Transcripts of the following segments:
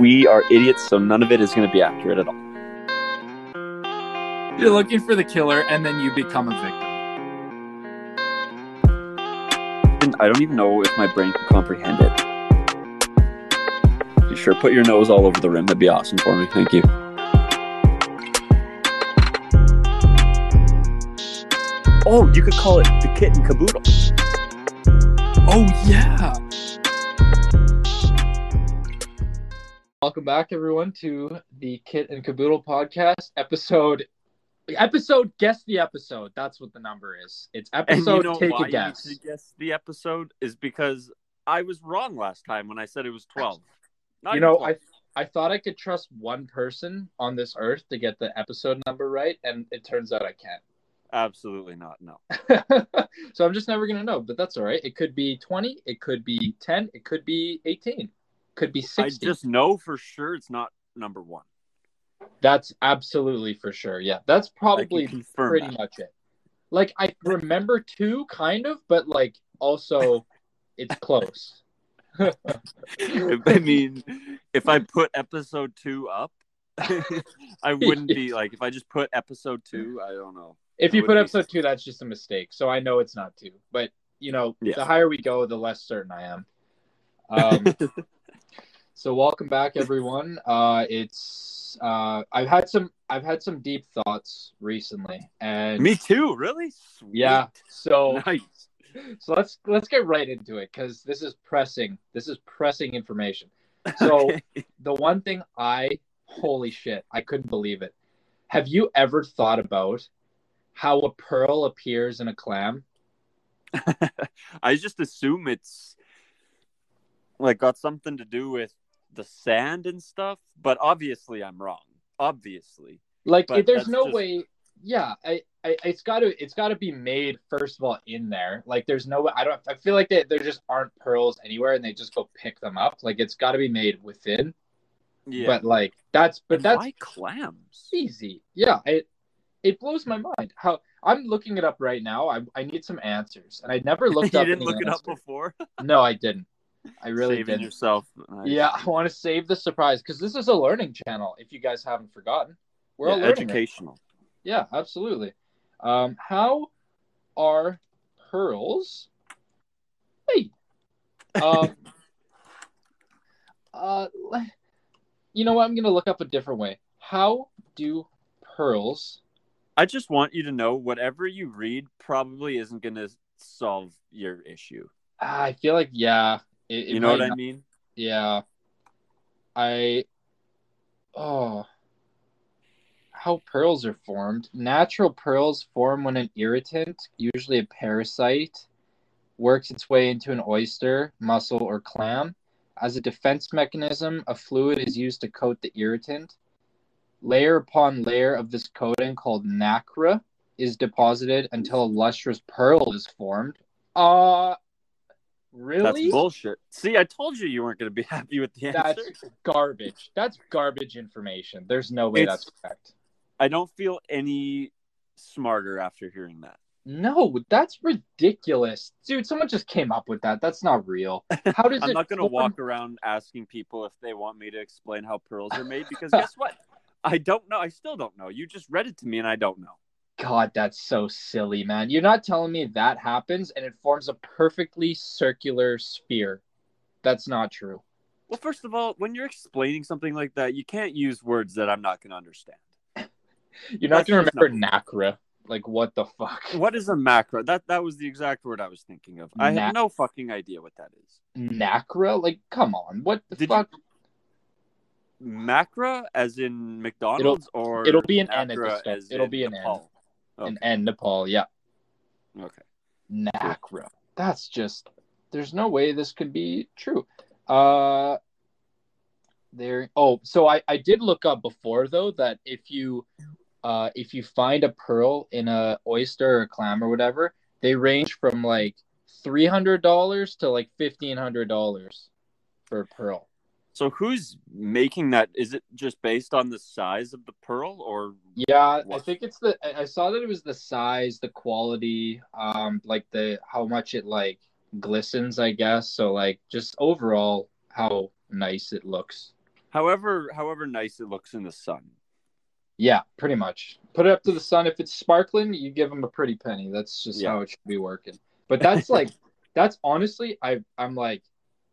we are idiots, so none of it is going to be accurate at all. You're looking for the killer, and then you become a victim. I don't even know if my brain can comprehend it. You sure put your nose all over the rim. That'd be awesome for me. Thank you. Oh, you could call it the kitten caboodle. Oh yeah. Welcome back, everyone, to the Kit and Caboodle podcast episode. Episode, guess the episode. That's what the number is. It's episode. you know take why a guess. guess the episode is because I was wrong last time when I said it was twelve. Not you know, 12. I I thought I could trust one person on this earth to get the episode number right, and it turns out I can't. absolutely not. No. so I'm just never gonna know, but that's all right. It could be 20, it could be 10, it could be 18, could be 60. I just know for sure it's not number one. That's absolutely for sure. Yeah, that's probably pretty that. much it. Like I remember two, kind of, but like also, it's close. I mean, if I put episode two up, I wouldn't be like if I just put episode two. I don't know. If you put be- episode two, that's just a mistake. So I know it's not two, but you know, Yeah. the higher we go, the less certain I am. Um, so welcome back, everyone. Uh, it's uh, I've had some I've had some deep thoughts recently, and Me too. Really? Sweet. yeah. So Nice. so let's let's get right into it because this is pressing. This is pressing information. So Okay. the one thing I holy shit, I couldn't believe it. Have you ever thought about how a pearl appears in a clam? I just assume it's like got something to do with the sand and stuff, but obviously I'm wrong. Obviously. Like But there's no just- way. Yeah, I, I it's got to it's got to be made first of all in there. Like there's no I don't I feel like they, there just aren't pearls anywhere and they just go pick them up. Like it's got to be made within. Yeah. But like that's but And that's why clams? easy. Yeah, it it blows my mind how I'm looking it up right now. I I need some answers, and I never looked you up. didn't any look it up before. No, I didn't. I really Saving didn't. yourself. Yeah, I want to save the surprise because this is a learning channel. If you guys haven't forgotten, we're Yeah, learning. it. educational. Yeah, absolutely. Um, how are pearls? Hey. Um. uh, you know what? I'm gonna look up a different way. How do pearls? I just want you to know whatever you read probably isn't going to solve your issue. Ah, I feel like yeah. It, it You know what might I mean? Yeah. I. Oh. How pearls are formed. Natural pearls form when an irritant, usually a parasite, works its way into an oyster, mussel, or clam. As a defense mechanism, a fluid is used to coat the irritant. Layer upon layer of this coating, called nacre, is deposited until a lustrous pearl is formed. Uh, really? That's bullshit. See, I told you you weren't going to be happy with the answer. That's garbage. That's garbage information. There's no way It's- that's correct. I don't feel any smarter after hearing that. No, that's ridiculous. Dude, someone just came up with that. That's not real. How does I'm it not going to walk around asking people if they want me to explain how pearls are made because guess what? I don't know. I still don't know. You just read it to me and I don't know. God, that's so silly, man. You're not telling me that happens and it forms a perfectly circular sphere. That's not true. Well, first of all, when you're explaining something like that, you can't use words that I'm not going to understand. You're not gonna remember not- nacre. Like what the fuck? What is a macro? That that was the exact word I was thinking of. I Na- have no fucking idea what that is. Nacre? Like, come on. What the Did you- fuck? Macra, as in McDonald's, or it'll be an N at Nacra this It'll be an N. Nepal? An N Nepal, yeah. Okay. Nacra. That's just there's no way this could be true. Uh there oh, so I I did look up before though that if you uh if you find a pearl in a oyster or clam or whatever, they range from like $300 to like $1500 for a pearl. So who's making that? Is it just based on the size of the pearl, or Yeah, I think it's the I I saw that it was the size, the quality, um, like the how much it like glistens, I guess. So like just overall how nice it looks. However, however nice it looks in the sun. Yeah, pretty much. Put it up to the sun. If it's sparkling, you give them a pretty penny. That's just Yeah. how it should be working. But that's like, that's honestly, I I'm like,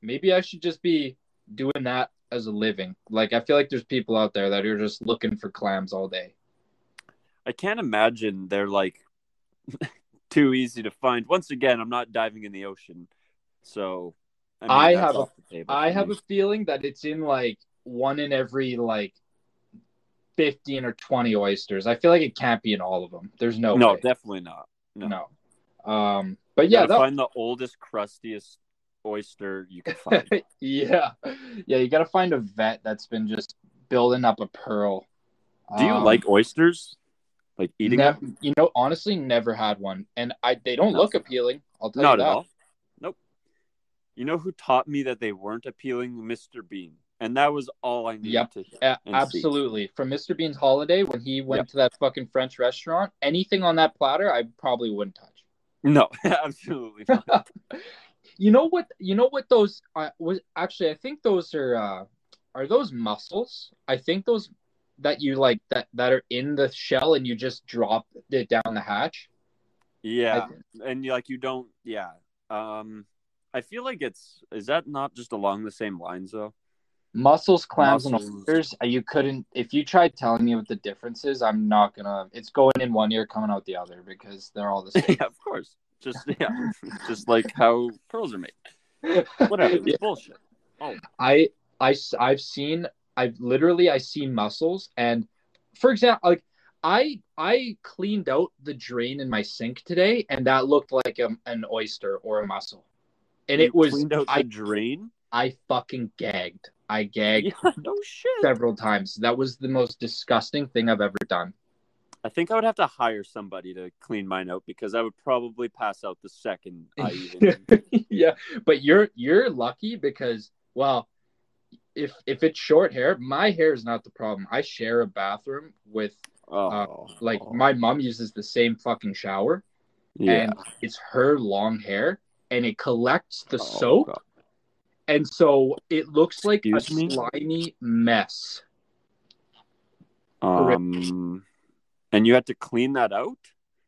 maybe I should just be doing that as a living. Like, I feel like there's people out there that are just looking for clams all day. I can't imagine they're like too easy to find. Once again, I'm not diving in the ocean, so I, I have a- off the table I have me. a feeling that it's in like one in every like 15 or 20 oysters. I feel like it can't be in all of them. There's no no, way. definitely not. No, no. Um, but yeah, yeah, that, find the oldest, crustiest oyster you can find. yeah, yeah. You got to find a vet that's been just building up a pearl. Do you Um, like oysters? Like eating nev- them? You know, honestly, never had one, and I they don't No. look appealing. I'll tell Not you at all. Nope. You know who taught me that they weren't appealing? Mr. Bean, and that was all I needed Yep. to hear. A- and see. absolutely. From Mr. Bean's holiday when he went Yep. to that fucking French restaurant, anything on that platter, I probably wouldn't touch. No, absolutely not. You know what? You know what those uh, was actually. I think those are uh, are those mussels. I think those that you like that that are in the shell and you just drop it down the hatch. Yeah, and you like you don't. Yeah. Um, I feel like it's is that not just along the same lines though? Mussels, clams, and oysters. uh, You couldn't if you tried telling me what the difference is. I'm not gonna. It's going in one ear, coming out the other because they're all the same. yeah, of course. Just yeah, just like how pearls are made. Whatever. It's Yeah. bullshit. Oh. I I I've seen I've literally I see mussels and for example like I I cleaned out the drain in my sink today and that looked like a, an oyster or a mussel. And You it was cleaned out the I drain. I fucking gagged. I gagged Yeah, no shit. several times. That was the most disgusting thing I've ever done. I think I would have to hire somebody to clean mine out because I would probably pass out the second I even. yeah, but you're you're lucky because well, if if it's short hair, my hair is not the problem. I share a bathroom with Oh, like my mom uses the same fucking shower yeah. and it's her long hair and it collects the Oh, soap God. and so it looks like Excuse a me? slimy mess. Um, and you had to clean that out.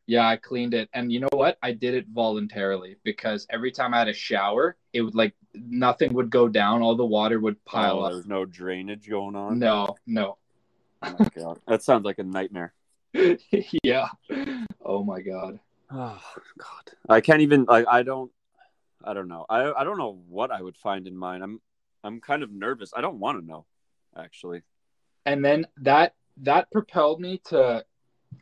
Yeah, I cleaned it and you know what? I did it voluntarily because every time I had a shower, it would like nothing would go down, all the water would pile oh, up. There's no drainage going on. No, no. Oh my God, that sounds like a nightmare. yeah. Oh my god. Oh God, I can't even. Like, I don't. I don't know. I I don't know what I would find in mine. I'm I'm kind of nervous. I don't want to know, actually. And then that that propelled me to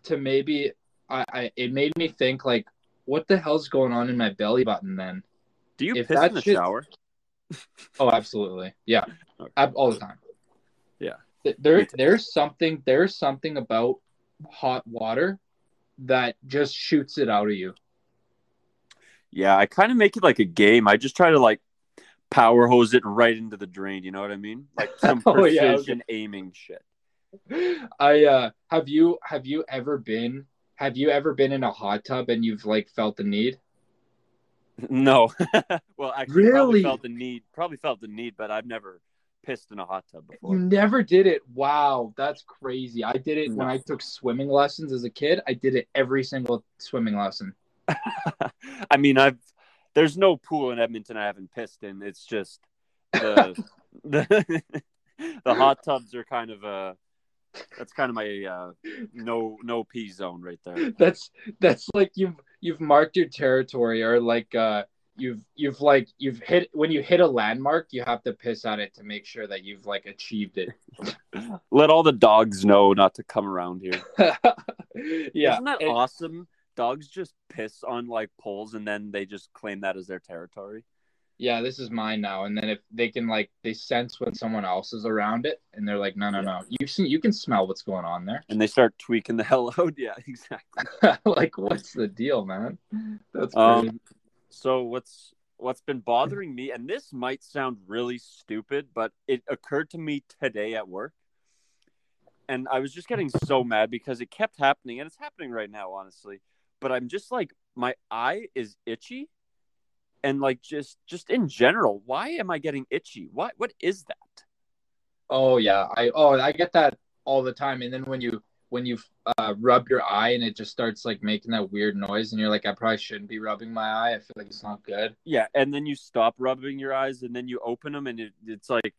to maybe I, I it made me think like what the hell's going on in my belly button then? Do you If piss in the shit- shower? Oh, absolutely. Yeah. Okay. All the time. Yeah. There there's something there's something about hot water that just shoots it out of you. Yeah, I kind of make it like a game. I just try to like power hose it right into the drain. You know what I mean? Like some Oh, yeah, precision aiming shit. I uh have you have you ever been have you ever been in a hot tub and you've like felt the need? No. well, actually, Really? probably felt the need. Probably felt the need, but I've never pissed in a hot tub before. You never did it. Wow, that's crazy. I did it when I took swimming lessons as a kid. I did it every single swimming lesson. I mean, I've there's no pool in Edmonton I haven't pissed in. It's just the the the hot tubs are kind of a that's kind of my uh, no no pee zone right there. That's that's like you've you've marked your territory or like uh you've you've like you've hit when you hit a landmark, you have to piss on it to make sure that you've like achieved it. Let all the dogs know not to come around here. yeah. Isn't that and- awesome? Dogs just piss on like poles and then they just claim that as their territory. Yeah, this is mine now. And then if they can like they sense when someone else is around it, and they're like, no, no, no, you see, you can smell what's going on there. And they start tweaking the hell out. Yeah, exactly. like, what's the deal, man? That's crazy. Um, so what's what's been bothering me, and this might sound really stupid, but it occurred to me today at work, and I was just getting so mad because it kept happening, and it's happening right now, honestly. But I'm just like, my eye is itchy, and like just just in general, why am I getting itchy? What what is that? Oh yeah, I oh I get that all the time. And then when you when you uh, rub your eye and it just starts like making that weird noise, and you're like, I probably shouldn't be rubbing my eye. I feel like it's not good. Yeah, and then you stop rubbing your eyes, and then you open them, and it, it's like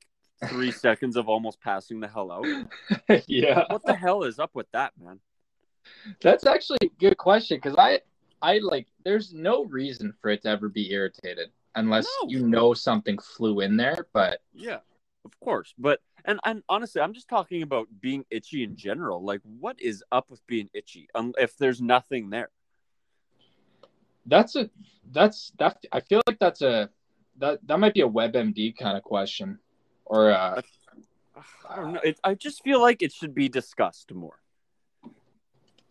three seconds of almost passing the hell out. yeah, What the hell is up with that, man? that's actually a good question because I I like there's no reason for it to ever be irritated unless No. you know something flew in there. But Yeah, of course. But and and honestly, I'm just talking about being itchy in general. Like, what is up with being itchy? Um, if there's nothing there. that's a that's that I feel like that's a that that might be a WebMD kind of question or uh I don't know. It, I just feel like it should be discussed more.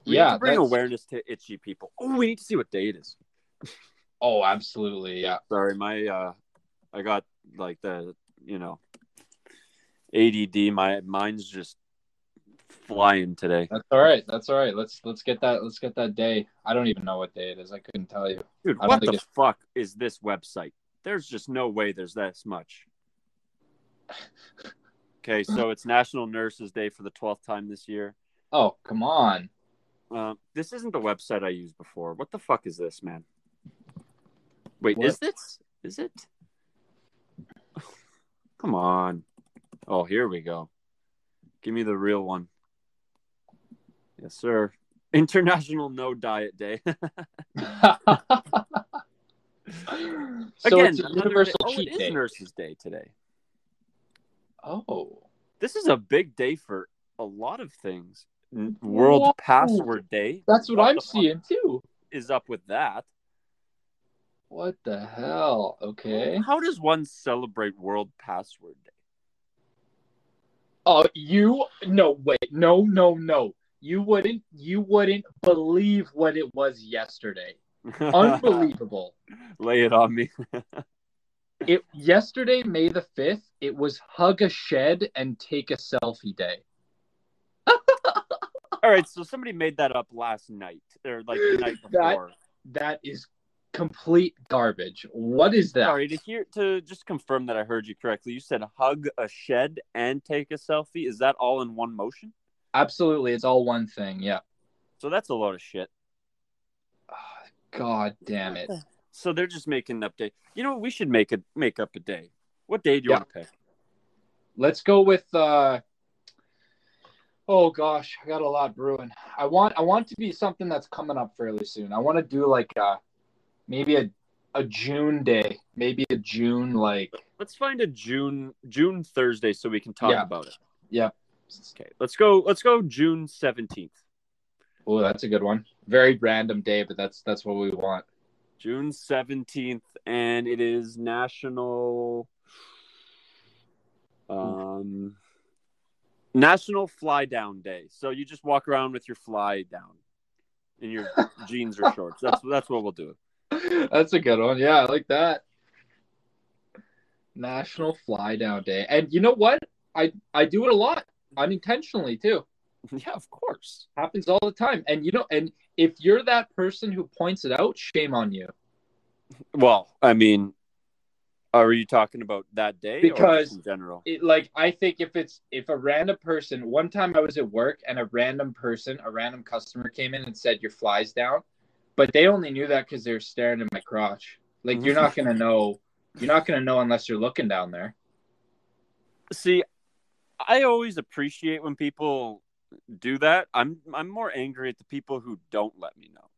We Yeah, need to bring that's- awareness to itchy people. Oh, we need to see what day it is. oh absolutely yeah Sorry, my uh, I got like the you know, ADD. My mind's just flying today, that's all right that's all right let's let's get that let's get that day I don't even know what day it is I couldn't tell you dude. What the it's- fuck is this website? There's just no way there's this much. Okay, so it's National Nurses Day for the twelfth time this year. oh come on Uh, this isn't the website I used before. What the fuck is this, man? Wait, What? is this? Is it? Come on. Oh, here we go. Give me the real one. Yes, sir. International No Diet Day. so Again, it's a universal day. Oh, cheat it is day Nurses Day today. oh This is a big day for a lot of things. World Whoa. Password Day. that's what, What I'm seeing too Is up with that. what the hell okay How does one celebrate World Password Day? Oh, uh, you no wait, no, no, no. You wouldn't you wouldn't believe what it was yesterday. Unbelievable. Lay it on me. it yesterday, May the fifth, it was hug a shed and take a selfie day. All right, so somebody made that up last night or like the night That- before. That is complete garbage. What is that? Sorry to hear to just confirm that I heard you correctly. You said hug a shed and take a selfie. Is that all in one motion? Absolutely, it's all one thing. Yeah. So that's a load of shit. Ah, God damn it. So they're just making an update. You know what? We should make a make up a day. What day do you Yeah. want to pick? Let's go with uh Oh gosh, I got a lot brewing. I want I want to be something that's coming up fairly soon. I want to do like uh maybe a a June day, maybe a June like Let's find a June June Thursday so we can talk Yeah. about it. yeah. Okay, let's go. Let's go June seventeenth. Oh, that's a good one. Very random day, but that's that's what we want. June seventeenth, and it is National um National Fly Down Day. So you just walk around with your fly down in your jeans or shorts. That's that's what we'll do. That's a good one. Yeah, I like that. National Fly Down Day. And you know what? I I do it a lot unintentionally too. Yeah, of course. Happens all the time. And you know, and if you're that person who points it out, shame on you. Well, I mean, are you talking about that day Because- just in general? It, like I think if it's if a random person, one time I was at work and a random person, a random customer came in and said your flies down, but they only knew that because they were staring at my crotch. Like you're not gonna know, you're not gonna know unless you're looking down there. See, I always appreciate when people do that. I'm I'm more angry at the people who don't let me know.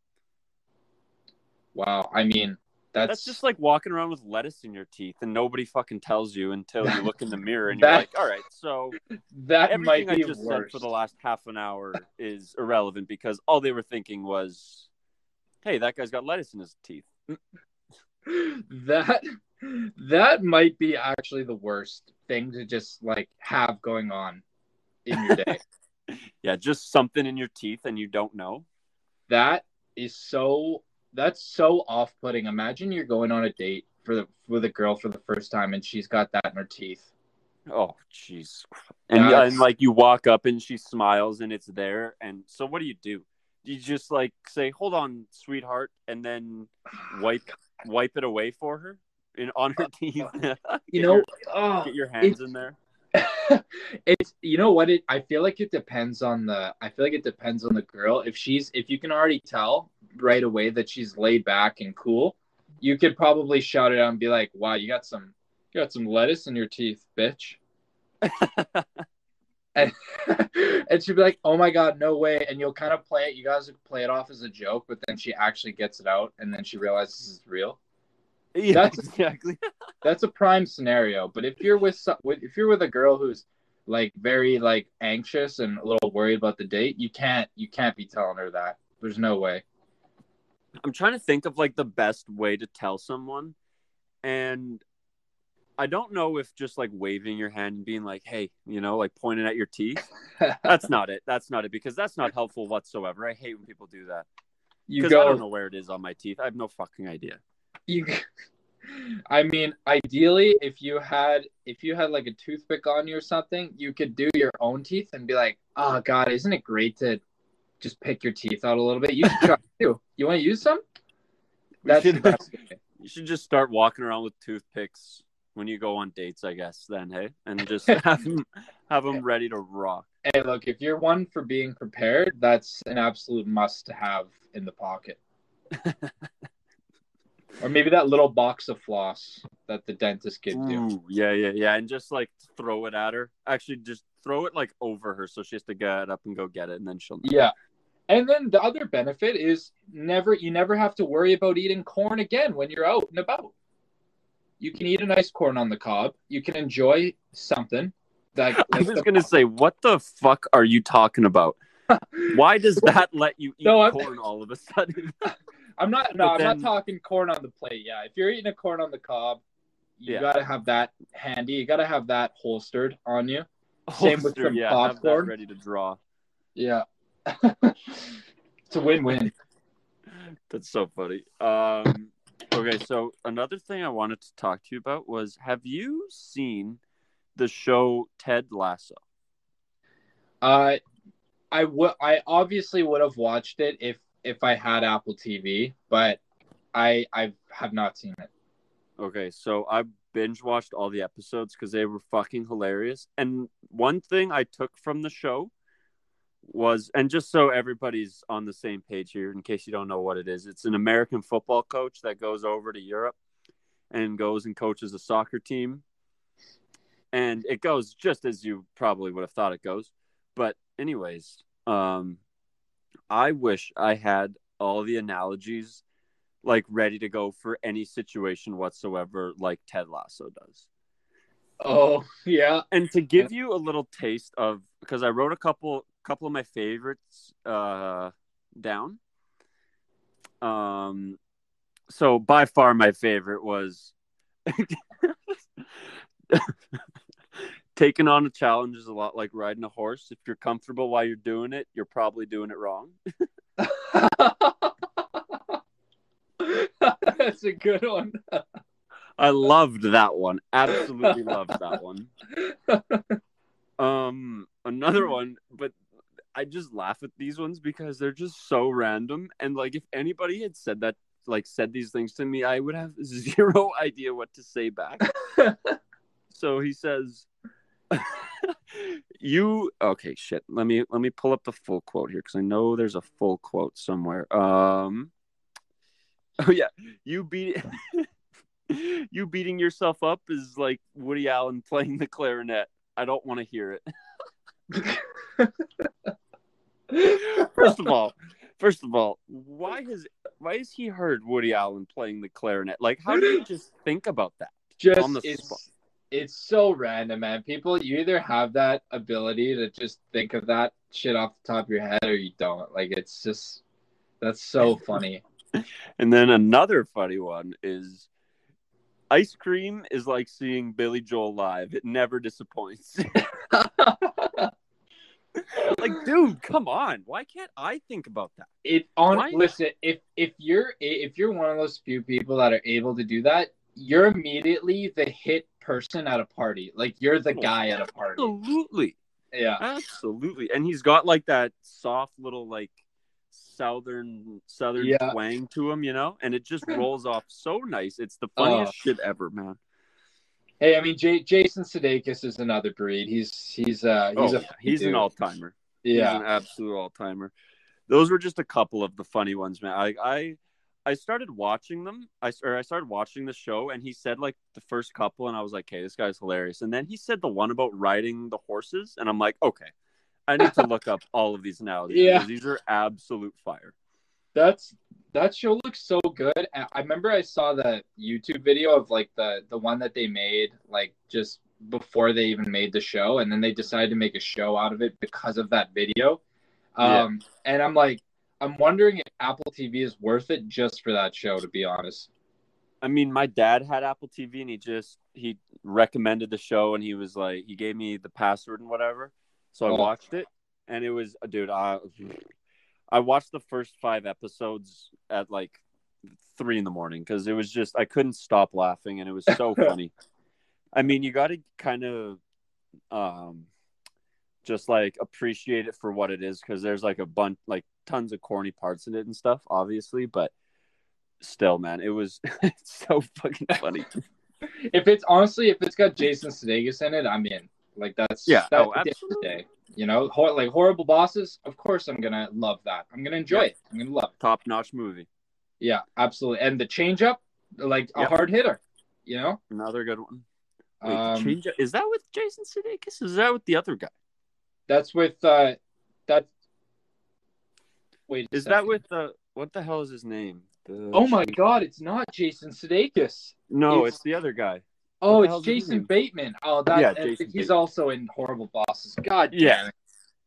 Wow, I mean that's, That's just like walking around with lettuce in your teeth and nobody fucking tells you until you look in the mirror and That- you're like, all right, so that everything might I be just worse. said for the last half an hour is irrelevant because all they were thinking was, hey, that guy's got lettuce in his teeth. that that might be actually the worst thing to just like have going on in your day. Yeah, just something in your teeth and you don't know. that is so that's so off-putting. Imagine you're going on a date for the with a girl for the first time and she's got that in her teeth. Oh, jeez. And, and like you walk up and she smiles and it's there. And so what do you do? You just like say, "Hold on, sweetheart," and then wipe wipe it away for her in on her uh, teeth. Uh, you know, your, oh, get uh, your hands in there. it's you know what it I feel like it depends on the I feel like it depends on the girl. If she's if you can already tell right away that she's laid back and cool, you could probably shout it out and be like, "Wow, you got some you got some lettuce in your teeth, bitch." and, and she'd be like, "Oh my god, no way!" And you'll kind of play it. You guys play it off as a joke, but then she actually gets it out, and then she realizes it's real. Yeah, That's- exactly. That's a prime scenario. But if you're with some, with- if you're with a girl who's like very like anxious and a little worried about the date, you can't you can't be telling her that. There's no way. I'm trying to think of like the best way to tell someone, and I don't know if just like waving your hand and being like, "Hey," you know, like pointing at your teeth. That's not it. That's not it because that's not helpful whatsoever. I hate when people do that you because I don't know where it is on my teeth. I have no fucking idea. You. I mean, ideally, if you had if you had like a toothpick on you or something, you could do your own teeth and be like, "Oh God, isn't it great to just pick your teeth out a little bit?" You should try too. You want to use some? That's the should-. You should just start walking around with toothpicks when you go on dates, I guess. Then, hey, and just have them have them ready to rock. Hey, look, if you're one for being prepared, that's an absolute must to have in the pocket. or maybe that little box of floss that the dentist gives you. Yeah, yeah, yeah, and just like throw it at her. Actually, just throw it like over her, so she has to get up and go get it, and then she'll. Yeah. And then the other benefit is never you never have to worry about eating corn again when you're out and about. You can eat a nice corn on the cob. You can enjoy something. Like, I was the- gonna say, what the fuck are you talking about? Why does that let you eat No, corn all of a sudden? I'm not no, I'm not talking corn on the plate. Yeah, if you're eating a corn on the cob, you Yeah. gotta have that handy. You gotta have that holstered on you. Same with some yeah, that popcorn. ready to draw. Yeah. It's a win-win. That's so funny. Um, okay, so another thing I wanted to talk to you about was: Have you seen the show Ted Lasso? Uh, I would. I obviously would have watched it if if I had Apple TV, but I I have not seen it. Okay, so I binge watched all the episodes because they were fucking hilarious. And one thing I took from the show was, and just so everybody's on the same page here, in case you don't know what it is, it's an American football coach that goes over to Europe and goes and coaches a soccer team. And it goes just as you probably would have thought it goes. But, anyways, um, I wish I had all the analogies like ready to go for any situation whatsoever like Ted Lasso does. Oh yeah. And to give you a little taste of because I wrote a couple couple of my favorites uh down. Um so by far my favorite was taking on a challenge is a lot like riding a horse. If you're comfortable while you're doing it, you're probably doing it wrong. That's a good one. I loved that one. Absolutely loved that one. Um, another one, but I just laugh at these ones because they're just so random. And like, if anybody had said that, like, said these things to me, I would have zero idea what to say back. so he says, "You okay? Shit. Let me let me pull up the full quote here because I know there's a full quote somewhere. Um, oh yeah, you beat." you beating yourself up is like Woody Allen playing the clarinet. I don't want to hear it. First of all, first of all, why has why has he heard Woody Allen playing the clarinet? Like, how do you just think about that? Just On the it's spot. it's so random, man. People, you either have that ability to just think of that shit off the top of your head, or you don't. Like it's just that's so funny. And then another funny one is ice cream is like seeing Billy Joel live. It never disappoints. like, dude, come on. Why can't I think about that? it on Why- listen if if you're if you're one of those few people that are able to do that you're immediately the hit person at a party like you're the Oh, guy at a party Absolutely. yeah Absolutely. And he's got like that soft little like southern southern Yeah. twang to him, you know? And it just rolls off so nice. It's the funniest Oh. shit ever, man. Hey, I mean, J- Jason Sudeikis is another breed. He's he's uh he's oh, a he's an all timer. He's yeah. an absolute all timer. Those were just a couple of the funny ones, man. I I I started watching them. I or I started watching the show, and he said like the first couple, and I was like, "Hey, this guy's hilarious." And then he said the one about riding the horses, and I'm like, "Okay, I need to look up all of these now. Yeah. these are absolute fire." That's that show looks so good. I I remember I saw the YouTube video of like the the one that they made like just before they even made the show, and then they decided to make a show out of it because of that video. Yeah. Um, and I'm like, I'm wondering if Apple TV is worth it just for that show. To be honest. I mean, my dad had Apple TV, and he just he recommended the show, and he was like, he gave me the password and whatever, so I Oh. watched it, and it was, dude, I I watched the first five episodes at like three in the morning because it was just I couldn't stop laughing, and it was so funny. I mean, you got to kind of um just like appreciate it for what it is because there's like a bunch like tons of corny parts in it and stuff obviously but still man it was so fucking funny If it's honestly, if it's got Jason Sudeikis in it, I'm in. Like that's Yeah, That's oh, at the end of the absolutely. day. You know, hor- like horrible bosses. Of course, I'm gonna love that. I'm gonna enjoy Yeah. it. I'm gonna love it. top notch movie Yeah, absolutely. And the change up, like a hard hitter. You know, another good one Wait, um, change up is that with jason sudeikis is that with the other guy that's with uh, that. Wait, a is that with the what the hell is his name The Oh my God! It's not Jason Sudeikis. no it's- it's, the other guy Oh, it's Jason? Bateman. Oh, that. Yeah, Jason he's Bateman. also in Horrible Bosses. God damn Yeah. it.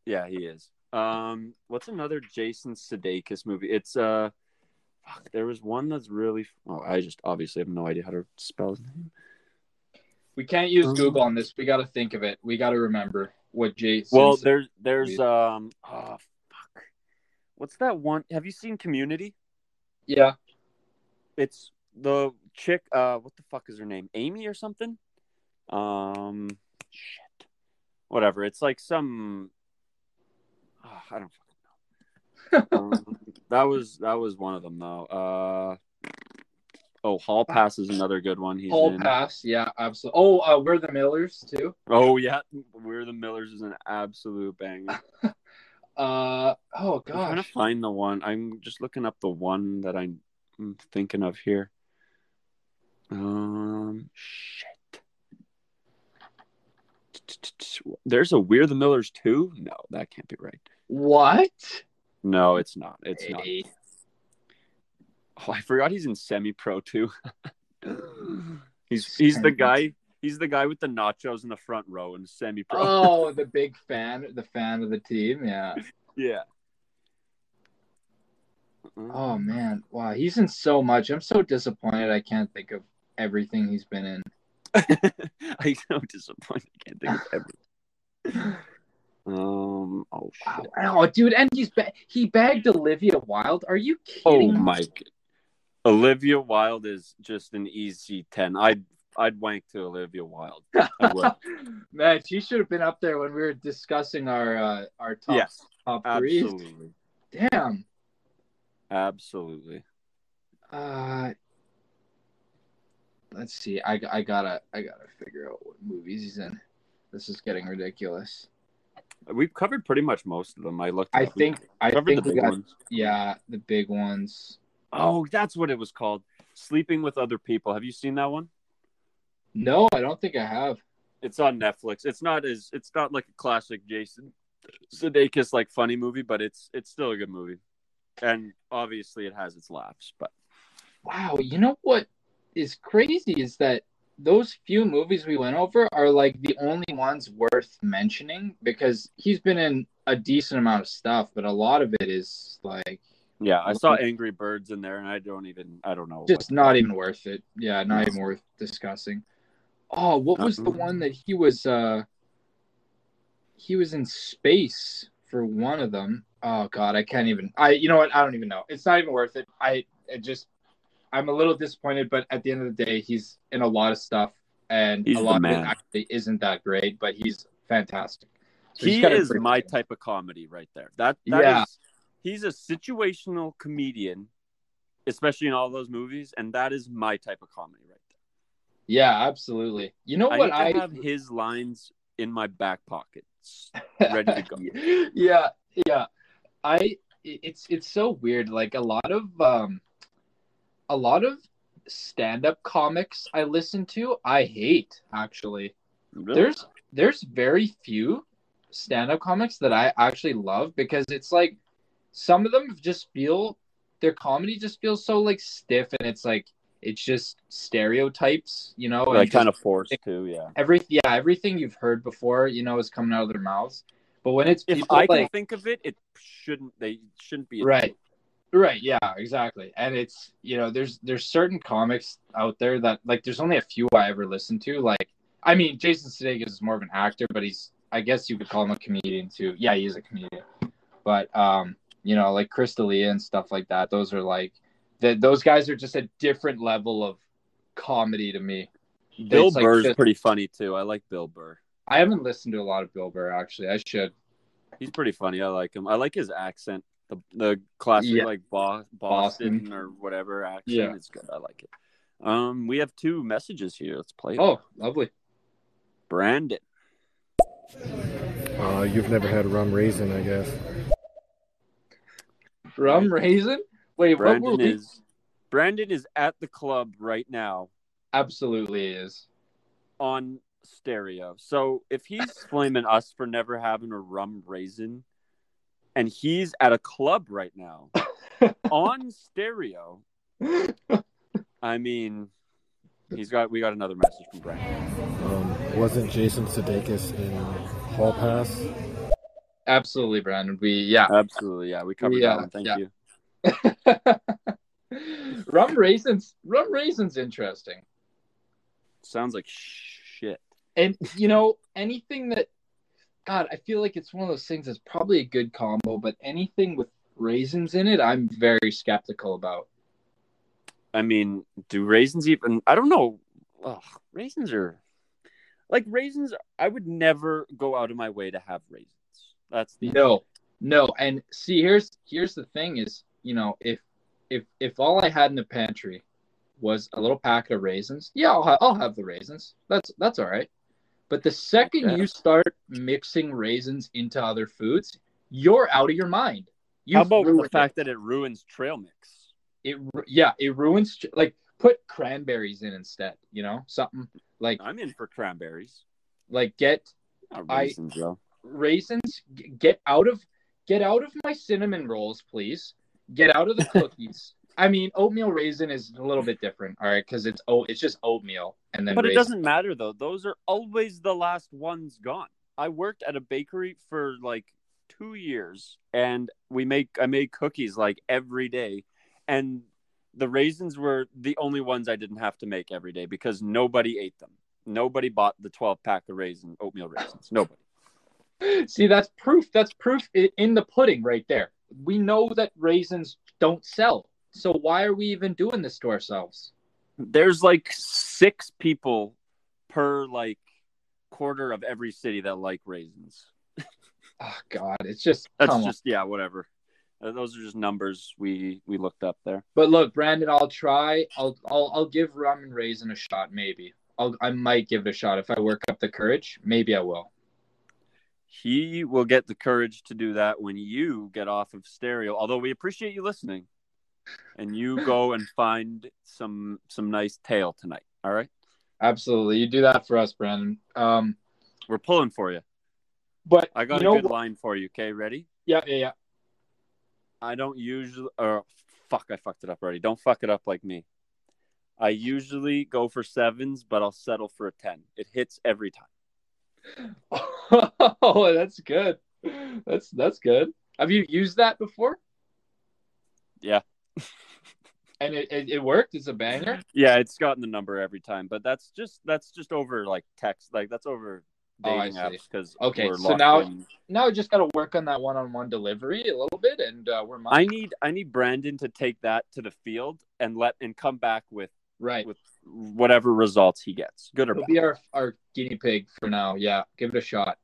yeah he is um what's another jason sudeikis movie it's uh fuck, there was one that's really oh i just obviously have no idea how to spell his name We can't use Um, Google on this. We got to think of it. We got to remember what Jason. Well, there's there's um oh fuck. What's that one? Have you seen Community? yeah. It's the chick uh what the fuck is her name? Amy or something? Um shit. Whatever. It's like some oh, I don't fucking know. um, that was that was one of them though. Uh Oh, Hall Pass is another good one. He's Hall in. Pass. Yeah, absolutely. Oh, uh, we're the Millers too. Oh yeah, We're the Millers is an absolute banger. Uh oh I'm trying to find the one. I'm just looking up the one that I'm thinking of here. Um, shit. There's a We're the Millers too. No, that can't be right. What? No, it's not. It's not. Oh, I forgot he's in Semi Pro too. he's he's the guy. He's the guy with the nachos in the front row in Semi Pro. Oh, the big fan, the fan of the team. Yeah. yeah. Oh man, wow, he's in so much. I'm so disappointed. I can't think of everything he's been in. I'm so disappointed. I can't think of everything. Um. Oh Wow. shit. Oh, dude, and he's ba- he bagged Olivia Wilde. Are you Oh kidding? me? my. Olivia Wilde is just an easy ten. I'd I'd wank to Olivia Wilde. I. Man, she should have been up there when we were discussing our uh, our top Yes, top three. Absolutely. Damn. Absolutely. Uh, let's see. I, I gotta I gotta figure out what movies he's in. This is getting ridiculous. We've covered pretty much most of them. I looked. I. Think I think the we big got ones. yeah the big ones. Oh, that's what it was called. Sleeping with other people. Have you seen that one? No, I don't think I have. It's on Netflix. It's not as it's not like a classic Jason Sudeikis like funny movie, but it's it's still a good movie. And obviously it has its laughs, but Wow, you know what is crazy is that those few movies we went over are like the only ones worth mentioning because he's been in a decent amount of stuff, but a lot of it is like yeah, I saw Angry Birds in there and I don't even I don't know. just not even worth it. Yeah, not even worth discussing. Oh, what was the Uh-uh. one that he was uh he was in space for one of them. Oh god, I can't even I you know what? I don't even know. It's not even worth it. I it just I'm a little disappointed, but at the end of the day, he's in a lot of stuff and He's a lot of it actually isn't that great, but he's fantastic. So he's he is my type of comedy right there. That that Yeah. is- he's a situational comedian, especially in all those movies, and that is my type of comedy right there. Yeah, absolutely. You know I what I have his lines in my back pocket, ready to go. yeah, yeah. I it's it's so weird. Like a lot of um a lot of stand-up comics I listen to, I hate actually. Really? There's there's very few stand-up comics that I actually love because it's like some of them just feel their comedy just feels so like stiff and it's like it's just stereotypes, you know, and like kind of forced too, yeah. every yeah everything you've heard before you know is coming out of their mouths but when it's If people I can like think of it, it shouldn't. They shouldn't be right right yeah exactly and it's you know there's there's certain comics out there that like there's only a few i ever listen to like i mean jason sudeikis is more of an actor but he's i guess you could call him a comedian too yeah he is a comedian but um you know like chris D'Elia and stuff like that those are like that those guys are just a different level of comedy to me Bill It's like Burr's just- pretty funny too. I like Bill Burr. i haven't listened to a lot of bill burr actually i should He's pretty funny. I like him. I like his accent. The the classic Yeah. like Bo- Boston, or whatever accent. Yeah. It's good. I like it. Um, we have two messages here. Let's play. it. oh lovely Brandon. Uh, you've never had rum raisin, I guess. Rum raisin? Wait, what Brandon were we? is Brandon is at the club right now Absolutely is. on stereo. So if he's flaming us for never having a rum raisin, and he's at a club right now on stereo, I mean, he's got we got another message from Brandon. Um, wasn't Jason Sudeikis in Hall Pass? Absolutely, Brandon. We yeah. Absolutely, yeah, we covered Yeah, that one. Thank yeah. you. rum raisins. Rum raisins interesting. Sounds like shit. And you know, anything that God, I feel like it's one of those things that's probably a good combo, but anything with raisins in it, I'm very skeptical about. I mean, do raisins even? I don't know. Ugh, raisins are like raisins. I would never go out of my way to have raisins. That's the No, no. And see, here's here's the thing: is you know, if if if all I had in the pantry was a little packet of raisins, yeah, I'll ha- I'll have the raisins. That's that's all right. But the second Yeah. you start mixing raisins into other foods, you're out of your mind. How You've about the fact that it ruins trail mix? it. it yeah, it ruins. Like put cranberries in instead. You know, something like I'm in for cranberries. like get Not I- raisins, though. raisins get out of get out of my cinnamon rolls please get out of the cookies i mean oatmeal raisin is a little bit different all right because it's oh it's just oatmeal and then But it doesn't matter though. Those are always the last ones gone. I worked at a bakery for like two years, and we make I made cookies like every day, and the raisins were the only ones I didn't have to make every day because nobody ate them. Nobody bought the twelve pack of raisin oatmeal raisins. Nobody. see that's proof that's proof in the pudding right there we know that raisins don't sell so why are we even doing this to ourselves There's like six people per like quarter of every city that like raisins. oh god it's just That's come on. just yeah, whatever. Uh, Those are just numbers we we looked up there. but look brandon i'll try i'll i'll, I'll give rum and raisin a shot maybe I'll, i might give it a shot if i work up the courage maybe i will He will get the courage to do that when you get off of stereo. Although we appreciate you listening, and you go and find some some nice tail tonight. All right, Absolutely. You do that for us, Brandon. Um, we're pulling for you. but I got you a good what- line for you. Okay, ready? Yeah, yeah, yeah. I don't usually. Or fuck, I fucked it up already. Don't fuck it up like me. I usually go for sevens, but I'll settle for a ten. It hits every time. Oh, that's good. That's that's good. Have you used that before? Yeah. And it, it, it worked. It's a banger. Yeah, it's gotten the number every time, but that's just that's just over like text, like that's over Oh, dating see. apps because Okay, so now- in. Now I just got to work on that one-on-one delivery a little bit, and uh, we're I need I need Brandon to take that to the field and let and come back with right. with whatever results he gets, good or He'll bad. be our our guinea pig for now. Yeah, give it a shot.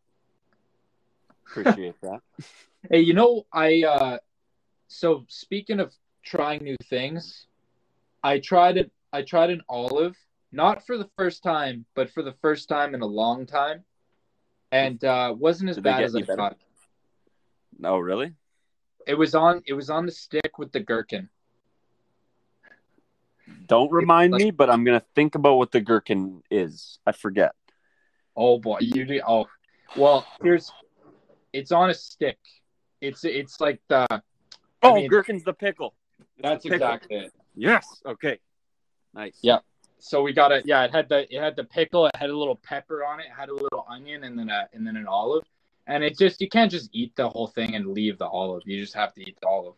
Appreciate that. Hey, you know, I uh so speaking of trying new things, I tried it I tried an olive not for the first time, but for the first time in a long time, and uh, wasn't as Did bad as I better? thought. No, really? It was on. It was on the stick with the gherkin. Don't remind like- me, but I'm gonna think about what the gherkin is. I forget. Oh boy, you do. Oh, well, here's. It's on a stick. It's it's like the. Oh, mean- gherkin's the pickle. That's exactly it. Yes. Okay. Nice. Yeah. So we got it. Yeah, it had the it had the pickle. It had a little pepper on it. It had a little onion and then a and then an olive. And it just you can't just eat the whole thing and leave the olive. You just have to eat the olive.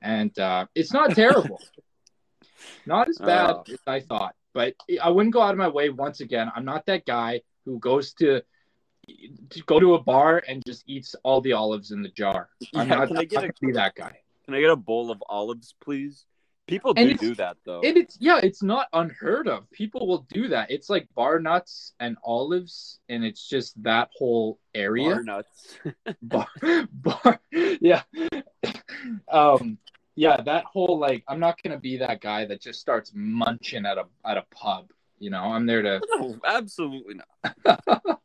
And uh, it's not terrible. not as bad Oh. as I thought. But I wouldn't go out of my way once again. I'm not that guy who goes to to go to a bar and just eats all the olives in the jar. I'm Yeah, not, can I get not a- gonna be that guy. Can I get a bowl of olives, please? People do do that though. And it's yeah, it's not unheard of. People will do that. It's like bar nuts and olives, and it's just that whole area. Bar nuts. Bar, bar, yeah, um, yeah, that whole like. I'm not gonna be that guy that just starts munching at a at a pub. You know, I'm there to. no, absolutely not.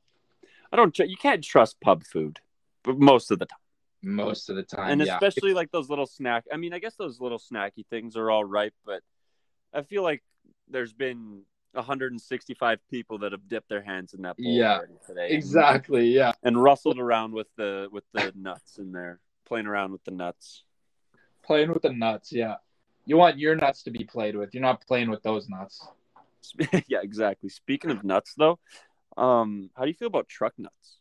I don't. You can't trust pub food, but most of the time, most of the time. and yeah. especially like those little snack. I mean, I guess those little snacky things are all right, but I feel like there's been 165 people that have dipped their hands in that bowl Yeah, today, exactly. Yeah. and rustled around with the with the nuts in there, playing around with the nuts. Playing with the nuts. Yeah. You want your nuts to be played with. You're not playing with those nuts. yeah, exactly. Speaking of nuts, though, um, how do you feel about truck nuts?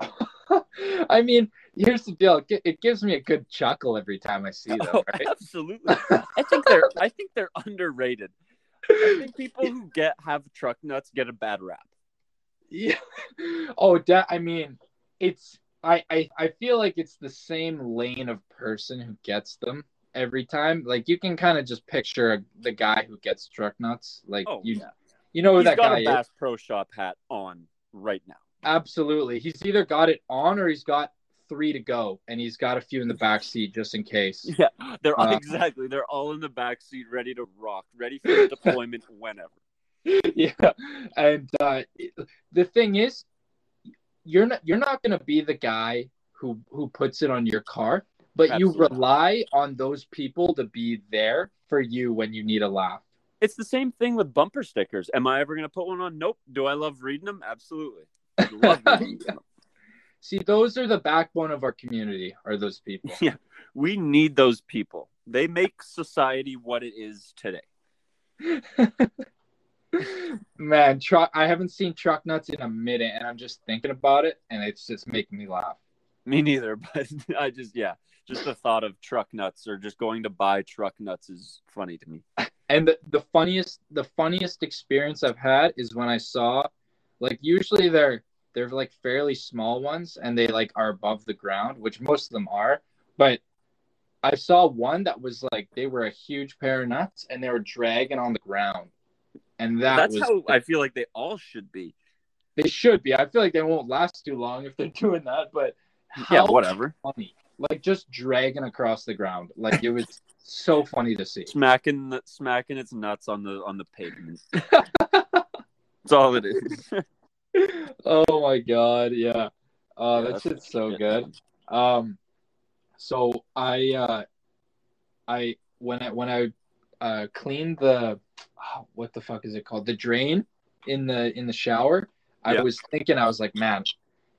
I mean, here's the deal. It gives me a good chuckle every time I see them, Oh, right? absolutely. I think they're I think they're underrated. I think people who get have truck nuts get a bad rap. Yeah. Oh, that I mean, it's I, I I feel like it's the same lane of person who gets them every time. Like you can kind of just picture the guy who gets truck nuts. Like Oh, you yeah. you know who He's that got guy a is. Pro Shop hat on right now. Absolutely. He's either got it on or he's got three to go, and he's got a few in the back seat just in case. Yeah, they're all Uh, exactly. They're all in the back seat, ready to rock, ready for deployment whenever. yeah and uh the thing is you're not you're not going to be the guy who who puts it on your car but you Absolutely not. rely on those people to be there for you when you need a laugh It's the same thing with bumper stickers. Am I ever going to put one on? Nope. Do I love reading them? Absolutely. I love reading see those are the backbone of our community are those people Yeah, we need those people. They make society what it is today. man truck i haven't seen truck nuts in a minute and i'm just thinking about it and it's just making me laugh Me neither, but I just yeah, just the thought of truck nuts or just going to buy truck nuts is funny to me. And the, the funniest the funniest experience I've had is when I saw like usually they're they're like fairly small ones and they like are above the ground, which most of them are. But I saw one that was like they were a huge pair of nuts and they were dragging on the ground. And that That's was how I feel like they all should be. they should be. I feel like they won't last too long if they're doing that, but Yeah, whatever. funny. Like just dragging across the ground. Like it was so funny to see. Smacking the, smacking its nuts on the on the pavement. That's all it is. Oh my god, yeah. Oh, Yeah, that that's shit's so good. Um, so I, uh, I when I when I uh cleaned the oh, what the fuck is it called the drain in the in the shower, I Yeah. was thinking I was like, man,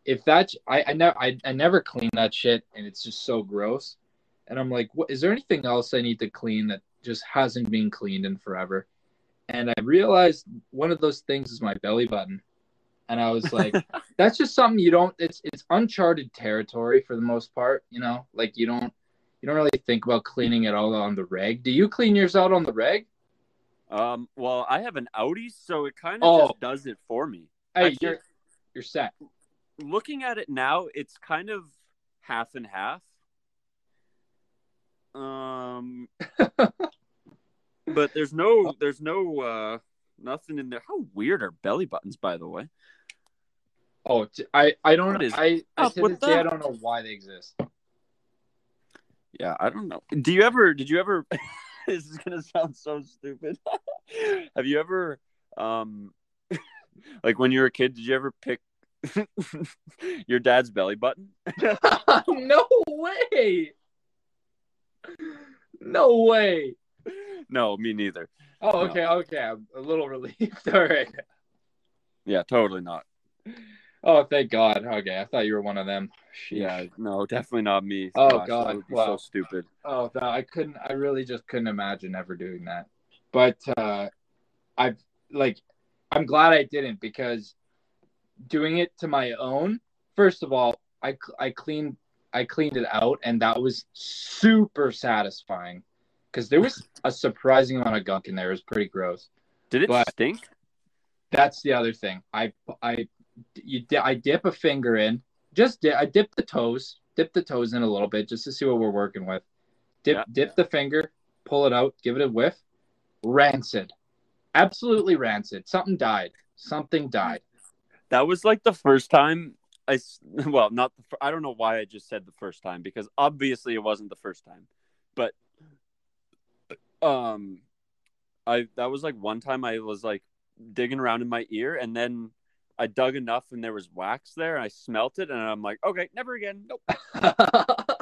if that I I never I, I never clean that shit and it's just so gross, and I'm like, what is there anything else I need to clean that just hasn't been cleaned in forever? And I realized one of those things is my belly button. And I was like, that's just something you don't it's it's uncharted territory for the most part, you know? Like you don't you don't really think about cleaning it all on the reg. Do you clean yours out on the reg? Um, well, I have an outie, so it kind of Oh. just does it for me. Hey, Actually- you're you're set. Looking at it now, it's kind of half and half. Um, but there's no, there's no, uh, nothing in there. How weird are belly buttons, by the way? Oh, t- I I don't What is I I up to with this day I don't know why they exist. Yeah, I don't know. Do you ever? Did you ever? this is gonna sound so stupid. Have you ever Um, like when you were a kid, did you ever pick your dad's belly button? no way. No way. no, me neither. Oh, okay, okay. I'm a little relieved. All right. Yeah, totally not. Oh, thank God. Okay, I thought you were one of them. Sheesh. Yeah, no, definitely not me. Oh, Gosh, God, that would be wow. so stupid. Oh, no, I couldn't. I really just couldn't imagine ever doing that. But uh, I've like, I'm glad I didn't because doing it to my own. First of all, I I cleaned I cleaned it out, and that was super satisfying because there was a surprising amount of gunk in there. It was pretty gross. Did it But- stink? That's the other thing. I I you di- I dip a finger in. Just di- I dip the toes, dip the toes in a little bit just to see what we're working with. Dip Yeah. dip the finger, pull it out, give it a whiff. Rancid, absolutely rancid. Something died. Something died. That was like the first time I well, not the, I don't know why I just said the first time because obviously it wasn't the first time, but, um, I, that was like one time I was like digging around in my ear and then I dug enough and there was wax there and I smelt it and I'm like, okay, never again. Nope.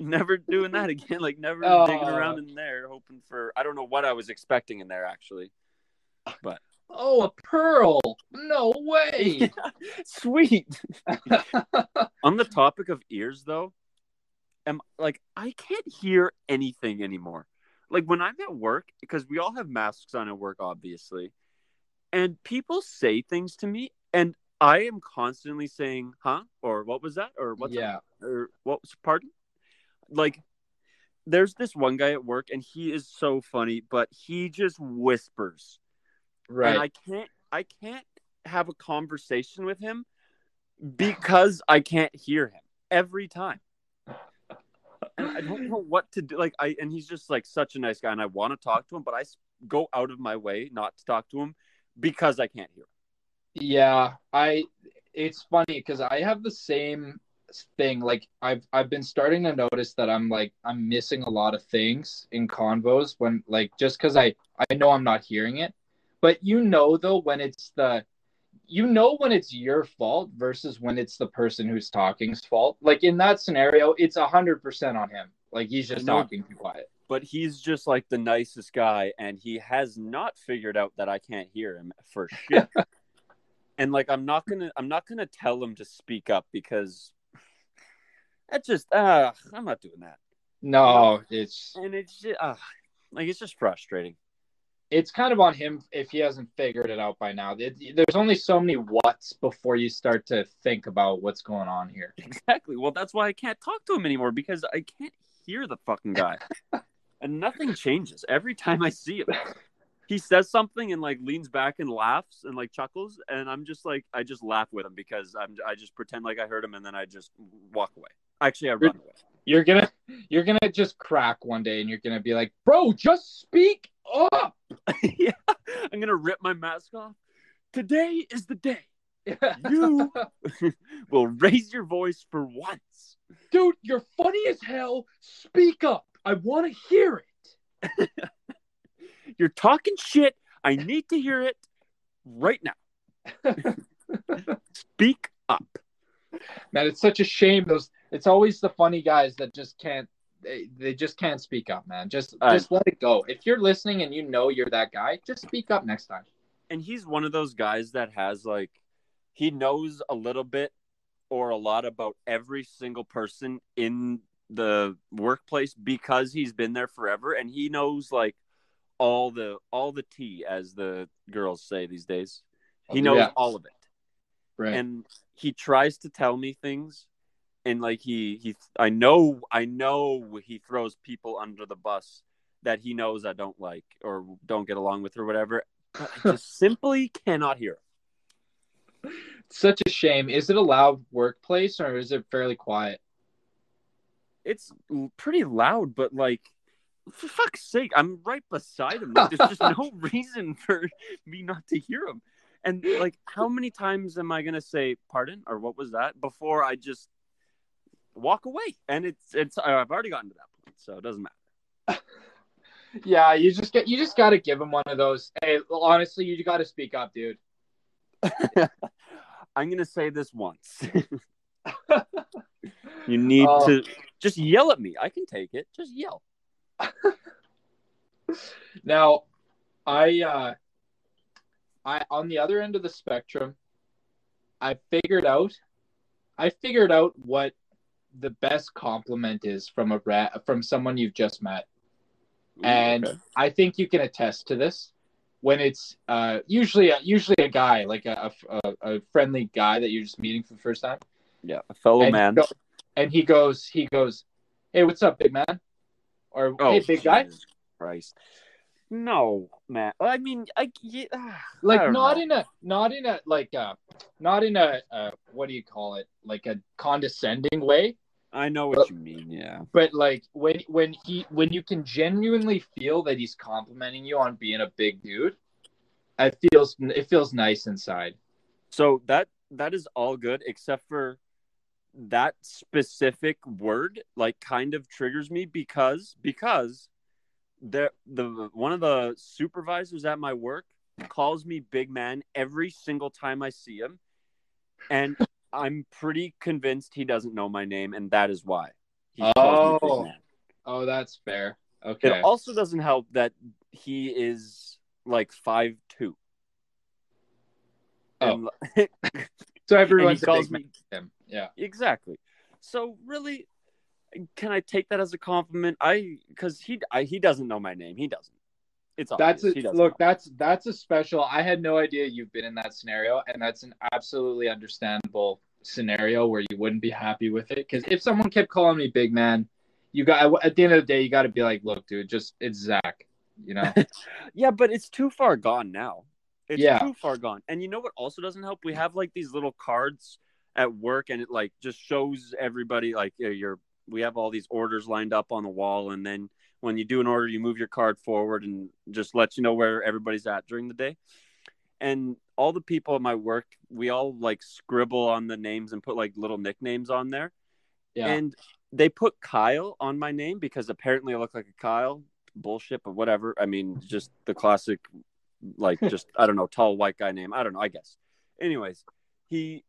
Never doing that again. Like never digging Oh. around in there hoping for, I don't know what I was expecting in there actually. But Oh, a pearl! No way! Sweet. on the topic of ears though am like i can't hear anything anymore like when i'm at work because we all have masks on at work obviously and people say things to me and i am constantly saying huh or what was that or what's yeah. or what was pardon like there's this one guy at work and he is so funny but he just whispers Right. and I can't I can't have a conversation with him because I can't hear him every time. And I don't know what to do. Like I and he's just like such a nice guy, and I want to talk to him, but i go out of my way not to talk to him because I can't hear. Yeah, I it's funny because I have the same thing. Like I've I've been starting to notice that I'm like I'm missing a lot of things in convos when like just because I I know I'm not hearing it, but you know though when it's the you know when it's your fault versus when it's the person who's talking's fault. Like in that scenario, it's a hundred percent on him. Like he's just talking too quiet. But he's just like the nicest guy, and he has not figured out that I can't hear him for shit. and like I'm not gonna I'm not gonna tell him to speak up because that just uh I'm not doing that. No, it's and it's just, uh, like it's just frustrating. it's kind of on him if he hasn't figured it out by now. It, there's only so many what's before you start to think about what's going on here. Exactly. Well, that's why I can't talk to him anymore because I can't hear the fucking guy, and nothing changes every time I see him. He says something and like leans back and laughs and like chuckles, and I'm just like I just laugh with him because I'm I just pretend like I heard him and then I just walk away. Actually, I run away. You're gonna you're gonna just crack one day and you're gonna be like, bro, just speak up. yeah, I'm gonna rip my mask off. Today is the day You- will raise your voice for once. Dude, you're funny as hell. Speak up. I want to hear it. You're talking shit. I need to hear it right now. Speak up. Man, it's such a shame. Those it's always the funny guys that just can't they, they just can't speak up, man. Just I- just let it go. If you're listening and you know you're that guy, just speak up next time. And he's one of those guys that has like he knows a little bit or a lot about every single person in the workplace because he's been there forever and he knows like all the all the tea as the girls say these days. He knows Yeah. all of it. Right. and he tries to tell me things and like he he i know i know he throws people under the bus that he knows i don't like or don't get along with or whatever but i just simply cannot hear such a shame. Is it a loud workplace or is it fairly quiet? It's pretty loud but like for fuck's sake i'm right beside him like, there's just no reason for me not to hear him and like how many times am i gonna say pardon or what was that before i just walk away and it's it's uh, i've already gotten to that point so it doesn't matter yeah, you just get you just got to give him one of those. Hey, honestly, you got to speak up, dude. I'm gonna say this once. you need Oh. to just yell at me. I can take it. Just yell. Now, I uh I on the other end of the spectrum, I figured out I figured out what the best compliment is from a rat from someone you've just met. And Okay. I think you can attest to this when it's uh usually usually a guy like a, a, a friendly guy that you're just meeting for the first time yeah, a fellow and man. Go- and he goes, he goes, "Hey, what's up, big man?" Or Oh, "Hey, big guy." Christ. No, man. I mean, I, yeah, Like don't know. in a, not in a like a, not in a, uh, what do you call it? Like a condescending way, I know what you mean. Yeah. but like when when he when you can genuinely feel that he's complimenting you on being a big dude, it feels it feels nice inside. So that that is all good except for that specific word like kind of triggers me because because the the one of the supervisors at my work calls me big man every single time I see him and I'm pretty convinced he doesn't know my name and that is why he calls me Oh. Oh, that's fair. Okay. It also doesn't help that he is like five two. Oh. so and everyone's he a calls me him. Yeah. exactly. So really, can I take that as a compliment? I because he I, he doesn't know my name. He doesn't. It's all That's a look. know. That's that's a special. I had no idea you've been in that scenario, and that's an absolutely understandable scenario where you wouldn't be happy with it. Because if someone kept calling me big man, you got at the end of the day, you got to be like, look, dude, just it's Zach. You know? Yeah, but it's too far gone now. It's Yeah. too far gone. And you know what also doesn't help? We have like these little cards at work, and it like just shows everybody like you're We have all these orders lined up on the wall, and then when you do an order, you move your card forward and just let you know where everybody's at during the day. And all the people at my work, we all like scribble on the names and put like little nicknames on there. Yeah. And they put Kyle on my name because apparently I look like a Kyle. Bullshit, but whatever. I mean, just the classic, like, just I don't know, tall white guy name. I don't know. I guess. Anyways, he,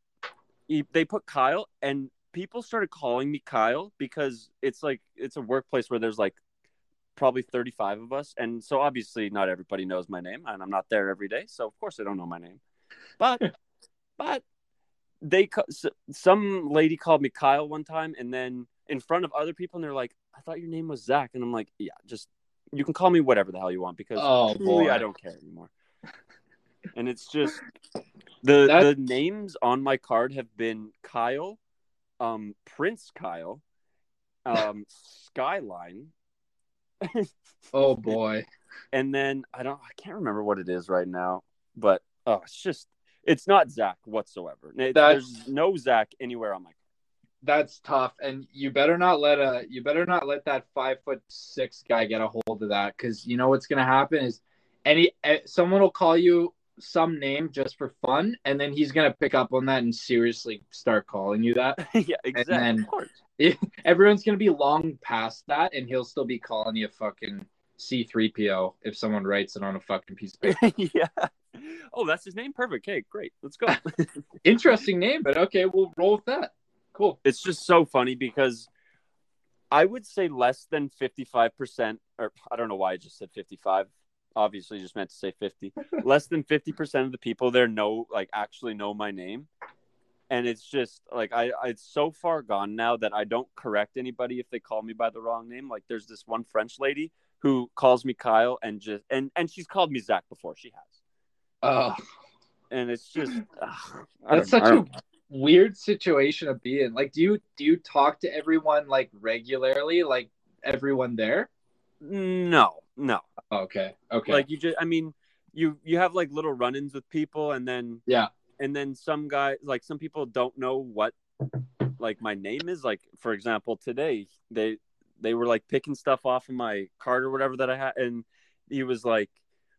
he, they put Kyle, and people started calling me Kyle because it's like it's a workplace where there's like probably 35 of us, and so obviously not everybody knows my name, and I'm not there every day, so of course they don't know my name. But, but they some lady called me Kyle one time, and then in front of other people, and they're like, "I thought your name was Zach," and I'm like, "Yeah, just you can call me whatever the hell you want because Oh, truly boy. I don't care anymore." And it's just the the names on my card have been Kyle, um, Prince Kyle, um, Skyline, oh boy. and then I don't I can't remember what it is right now, but oh, it's just it's not Zach whatsoever. It- There's no Zach anywhere on my card. That's tough, and you better not let a you better not let that five foot six guy get a hold of that because you know what's gonna happen is any eh, someone will call you some name just for fun, and then he's gonna pick up on that and seriously start calling you that. yeah, exactly. then- of course. Everyone's gonna be long past that, and he'll still be calling you fucking C three PO if someone writes it on a fucking piece of paper. yeah. Oh, that's his name. Perfect. Okay, great. Let's go. Interesting name, but okay, we'll roll with that. Cool. it's just so funny because I would say less than 55%, or I don't know why I just said 55. Obviously, just meant to say 50. less than 50% of the people there know, like, actually know my name. And it's just like, I, I, it's so far gone now that I don't correct anybody if they call me by the wrong name. Like, there's this one French lady who calls me Kyle and just, and, and she's called me Zach before. She has. Oh, And it's just, ugh, that's such a weird situation to be in. Like, do you do you talk to everyone like regularly, like everyone there? no, no. Okay, okay. like you just i mean you you have like little run-ins with people and then Yeah. and then some guys, like some people don't know what like my name is like for example today they they were like picking stuff off of my card or whatever that i had and he was like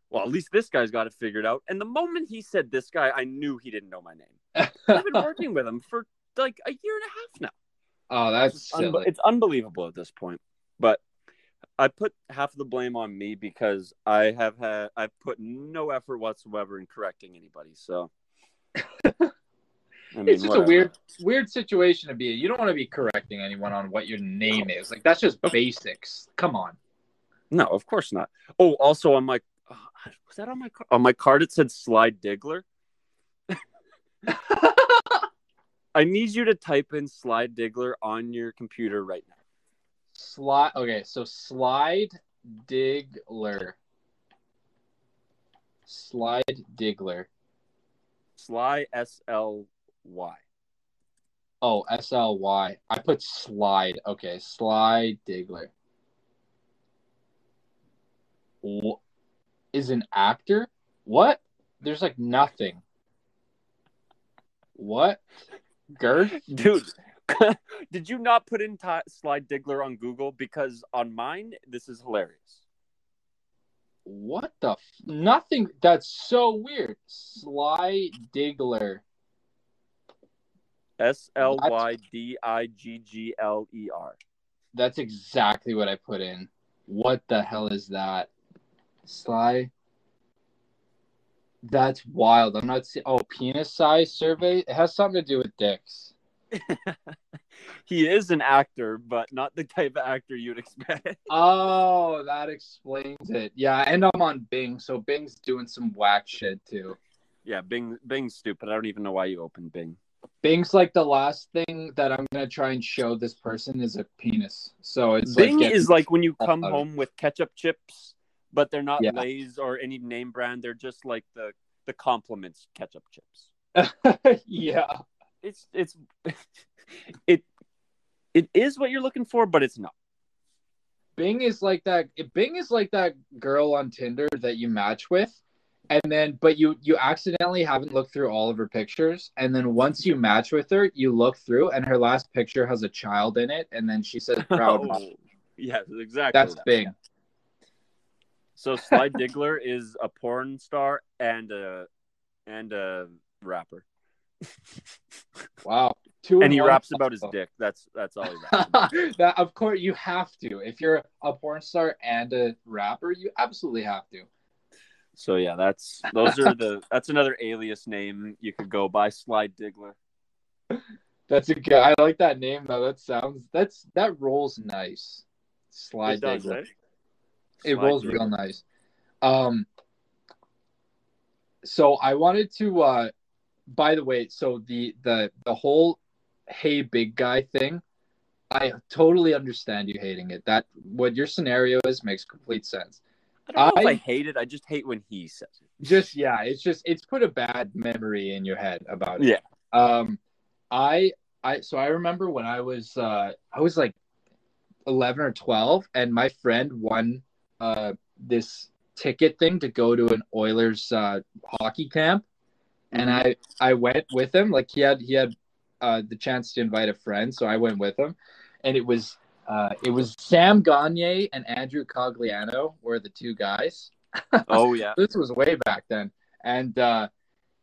well at least this guy's got it figured out and the moment he said this guy i knew he didn't know my name i've been working with him for like a year and a half now oh, that's it's, unbe- it's unbelievable at this point. But I put half of the blame on me because I have had I've put no effort whatsoever in correcting anybody. So I mean, it's just whatever. a weird, weird situation to be in. You don't want to be correcting anyone on what your name is. Like that's just basics. Come on. No, of course not. Oh, also on my oh, was that on my? On my card it said Slide Diggler. I need you to type in Slide Diggler on your computer right now. Slide. Okay, so slide diggler. Slide diggler. Sly S L Y. Oh, S L Y. I put slide. Okay, slide diggler. Wh- Is an actor? What? There's like nothing. What? Girth? Dude, did you not put in ti Slide Diggler on Google? Because on mine, this is hilarious. What the? F- nothing. That's so weird. Sly Diggler. S L Y D I G G L E R. That's exactly what I put in. What the hell is that? Sly. That's wild. I'm not seeing. Oh, penis size survey. It has something to do with dicks. He is an actor, but not the type of actor you'd expect. Oh, that explains it. Yeah, and I'm on Bing, so Bing's doing some whack shit too. yeah, Bing Bing's stupid. I don't even know why you opened Bing. Bing's like the last thing that I'm gonna try and show this person is a penis. So it's Bing like is like when you come home with ketchup chips, but they're not Yeah. Lay's or any name brand. They're just like the the compliments ketchup chips. yeah. It's it's it it is what you're looking for, but it's not. Bing is like that. Bing is like that girl on Tinder that you match with, and then but you you accidentally haven't looked through all of her pictures, and then once you match with her, you look through, and her last picture has a child in it, and then she says proud. mom. Oh, yeah, exactly. That's that. Bing. So Sly Diggler is a porn star and a and a rapper, Wow. Two and he raps about his dick. That's that's all he raps. That of course you have to. If you're a porn star and a rapper, you absolutely have to. So yeah, that's those are the that's another alias name you could go by, Slide Diggler. That's a good. I like that name though. That sounds. That's that rolls nice. Slide It does, Diggler. It rolls Diggler. real nice. Um. So I wanted to. uh By the way, so the the the whole "Hey big guy" thing, I totally understand you hating it. That what your scenario is makes complete sense. I don't know if I- I hate it. I just hate when he says it. Just yeah, it's just it's put a bad memory in your head about it. Yeah. Um, I I so I remember when I was uh I was like eleven or twelve, and my friend won uh this ticket thing to go to an Oilers uh hockey camp, and I I went with him. Like he had he had uh the chance to invite a friend, so I went with him, and it was uh it was Sam Gagner and Andrew Cogliano were the two guys. Oh yeah. this was way back then. And uh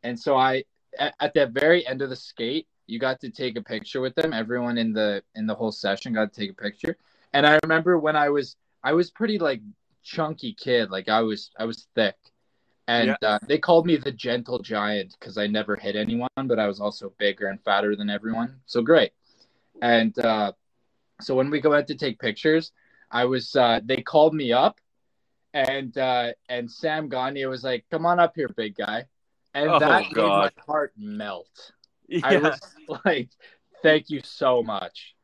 and so i at, at the very end of the skate you got to take a picture with them. Everyone in the in the whole session got to take a picture. And i remember when i was i was pretty like chunky kid. Like i was i was thick and uh, they called me the gentle giant because i never hit anyone but i was also bigger and fatter than everyone so great and uh so when we go out to take pictures i was uh they called me up and uh and Sam Gagner was like, "Come on up here, big guy," and Oh, that made my heart melt. yeah. I was like, "Thank you so much."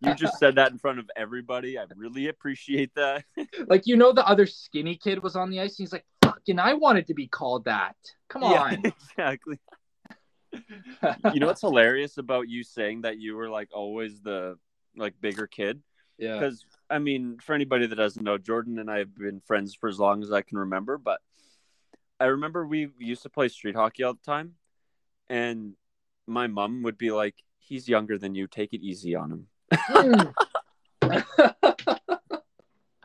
You just said that in front of everybody. I really appreciate that. Like you know, the other skinny kid was on the ice. And he's like, "Fucking, I wanted to be called that." Come on. Yeah, exactly. You know what's hilarious about you saying that you were like always the like bigger kid? yeah. Because I mean, for anybody that doesn't know, Jordan and I have been friends for as long as I can remember. But I remember we used to play street hockey all the time, and my mom would be like, "He's younger than you. Take it easy on him." Hmm.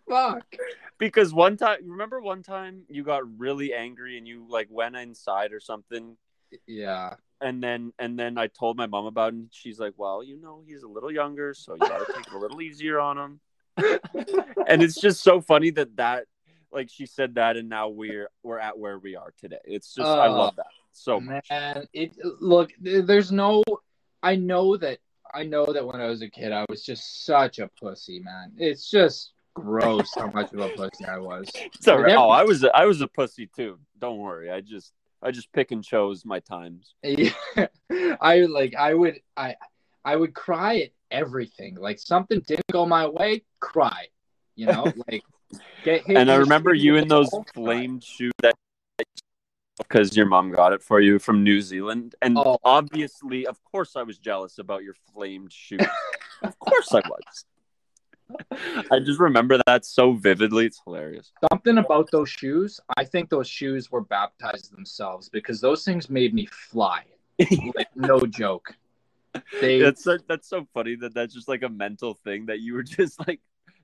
Fuck. Because one time, remember one time you got really angry and you like went inside or something, Yeah. and then and then I told my mom about it, and she's like, "Well, you know, he's a little younger, so you got to take it a little easier on him." and it's just so funny that that like she said that and now we're we're at where we are today it's just i Uh, love that so much Man, it look. There's no. I know that. I know that when I was a kid, I was just such a pussy, man. It's just gross how much of a pussy I was. It's all right. Oh i was a, i was a pussy too don't worry i just i just pick and chose my times Yeah. I like. I would. I. I would cry at everything. Like something didn't go my way, cry. You know, like get hit. and i remember you with in those flamed shoes that because your mom got it for you from new zealand and Oh. obviously of course i was jealous about your flamed shoes of course i was i just remember that so vividly it's hilarious something about those shoes. I think those shoes were baptized themselves because those things made me fly. like no joke. They that's so, that's so funny that that's just like a mental thing that you were just like